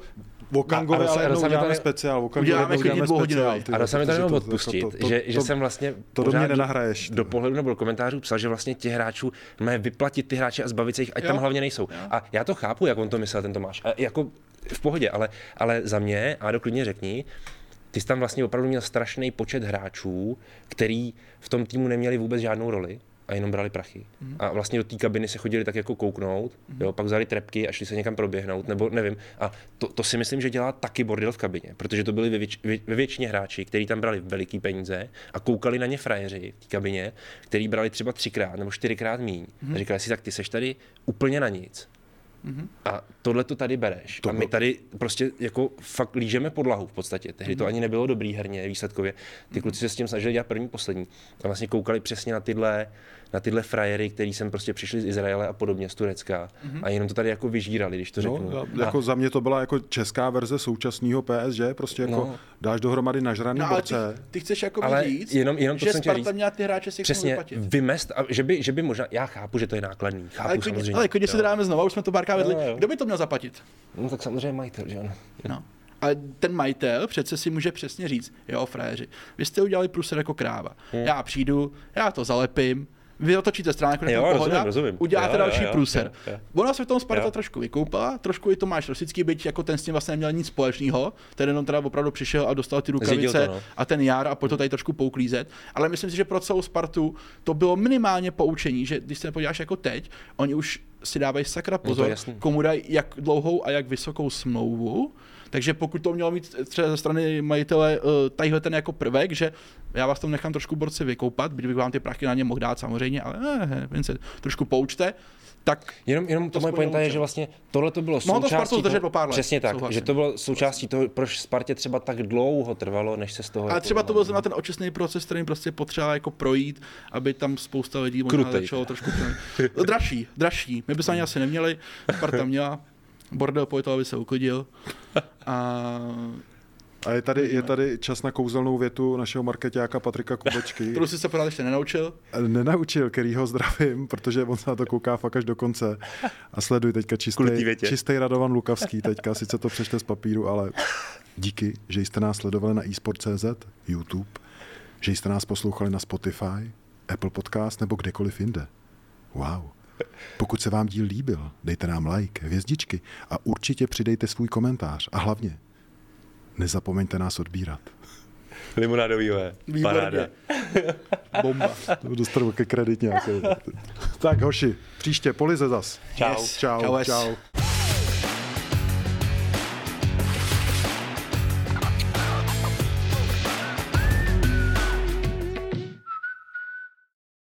a ale jednou uděláme tady- speciál. Uděláme klidně uděláme dvouhodinový. speciál, ty A Rosa mi to jenom to- odpustit, to- to- že, že to- jsem vlastně to do mě nenahraješ, Do pohledu nebo do komentářů psal, že vlastně těch hráčů mají vyplatit ty hráče a zbavit se jich, ať Jo. tam hlavně nejsou. A já to chápu, jak on to myslel, ten Tomáš. A jako v pohodě, ale, ale za mě, a doklidně řekni, ty jsi tam vlastně opravdu měl strašný počet hráčů, který v tom týmu neměli vůbec žádnou roli a jenom brali prachy. Mm. A vlastně do té kabiny se chodili tak jako kouknout, mm. jo, pak vzali trepky a šli se někam proběhnout, nebo nevím. A to, to si myslím, že dělá taky bordel v kabině, protože to byli ve, věč, ve, ve většině hráči, kteří tam brali veliký peníze a koukali na ně frajeři v té kabině, který brali třeba třikrát nebo čtyřikrát míň. Mm. A říkali si, tak ty seš tady úplně na nic. A tohle to tady bereš. To a my tady prostě jako fakt lížeme podlahu v podstatě. Tehdy Mhm. to ani nebylo dobrý herně, výsledkově. Ty kluci se s tím snažili dělat první, poslední. A vlastně koukali přesně na tyhle, na tyhle frajery, který sem prostě přišli z Izraele a podobně, z Turecka. A jenom to tady jako vyžírali, když to řeknu. No, a, jako za mě to byla jako česká verze současného PSG, prostě jako No. dáš dohromady nažraný No ale ty, borce. ty chceš jako Ale říct, jenom- jenom to že jsem Sparta říct. měla ty hráče si Přesně, vymest, a že by, že by možná, já chápu, že to je nákladný, chápu Ale klidně, samozřejmě. ale klidně se dáme znova, už jsme to párkrát vedli. Jo. Kdo by to měl zaplatit? No tak samozřejmě majitel, že ano. No. Ale ten majitel přece si může přesně říct, jo, frajeři, vy jste udělali průser jako kráva. Hmm. Já přijdu, já to zalepím, vy otočíte stránek, Jo, pohoda, rozumím, rozumím. uděláte Jo, další jo, průser. jo, jo. Ona se v tom Sparta Jo. trošku vykoupala, trošku i Tomáš Rosický, byť jako ten s tím vlastně neměl nic společného, ten jenom teda opravdu přišel a dostal ty rukavice to, no. a ten jar a pojď to tady trošku pouklízet. Ale myslím si, že pro celou Spartu to bylo minimálně poučení, že když se podíváš jako teď, oni už si dávají sakra pozor, jasný. komu dají jak dlouhou a jak vysokou smlouvu. Takže pokud to mělo mít třeba ze strany majitele uh, tadyhle ten jako prvek, že já vás tam nechám trošku borci vykoupat, byť bych vám ty prachy na ně mohl dát samozřejmě, ale eh, jen se trošku poučte, tak Jenom, jenom to, To moje pointa je, že vlastně tohle to bylo Mohlo to součástí zdržet toho, pár let, Přesně tak, souhlasím. že to bylo součástí toho, proč Spartě třeba tak dlouho trvalo, než se z toho... ale jako třeba to byl zrovna ten očistný proces, který prostě potřeba jako projít, aby tam spousta lidí možná Krutej. začalo trošku... Dražší, dražší. My bychom ani asi neměli, Sparta měla, bordel po aby se uklidil. A A je tady, je tady čas na kouzelnou větu našeho marketáka Patrika Kubečky. kterou si se pořád ještě nenaučil. Nenaučil, který ho zdravím, protože on se na to kouká fakt až do konce. A sleduj teďka čistý, větě. čistý Radovan Lukavský teďka, sice to přečte z papíru, ale díky, že jste nás sledovali na eSport.cz, YouTube, že jste nás poslouchali na Spotify, Apple Podcast nebo kdekoliv jinde. Wow. Pokud se vám díl líbil, dejte nám like, hvězdičky a určitě přidejte svůj komentář. A hlavně, nezapomeňte nás odbírat. Limonádovýhle. Výborně. Bomba. To dostanu ke kredit nějaký. tak hoši, příště polize zas. Čau. Yes. Čau, Čau, čau.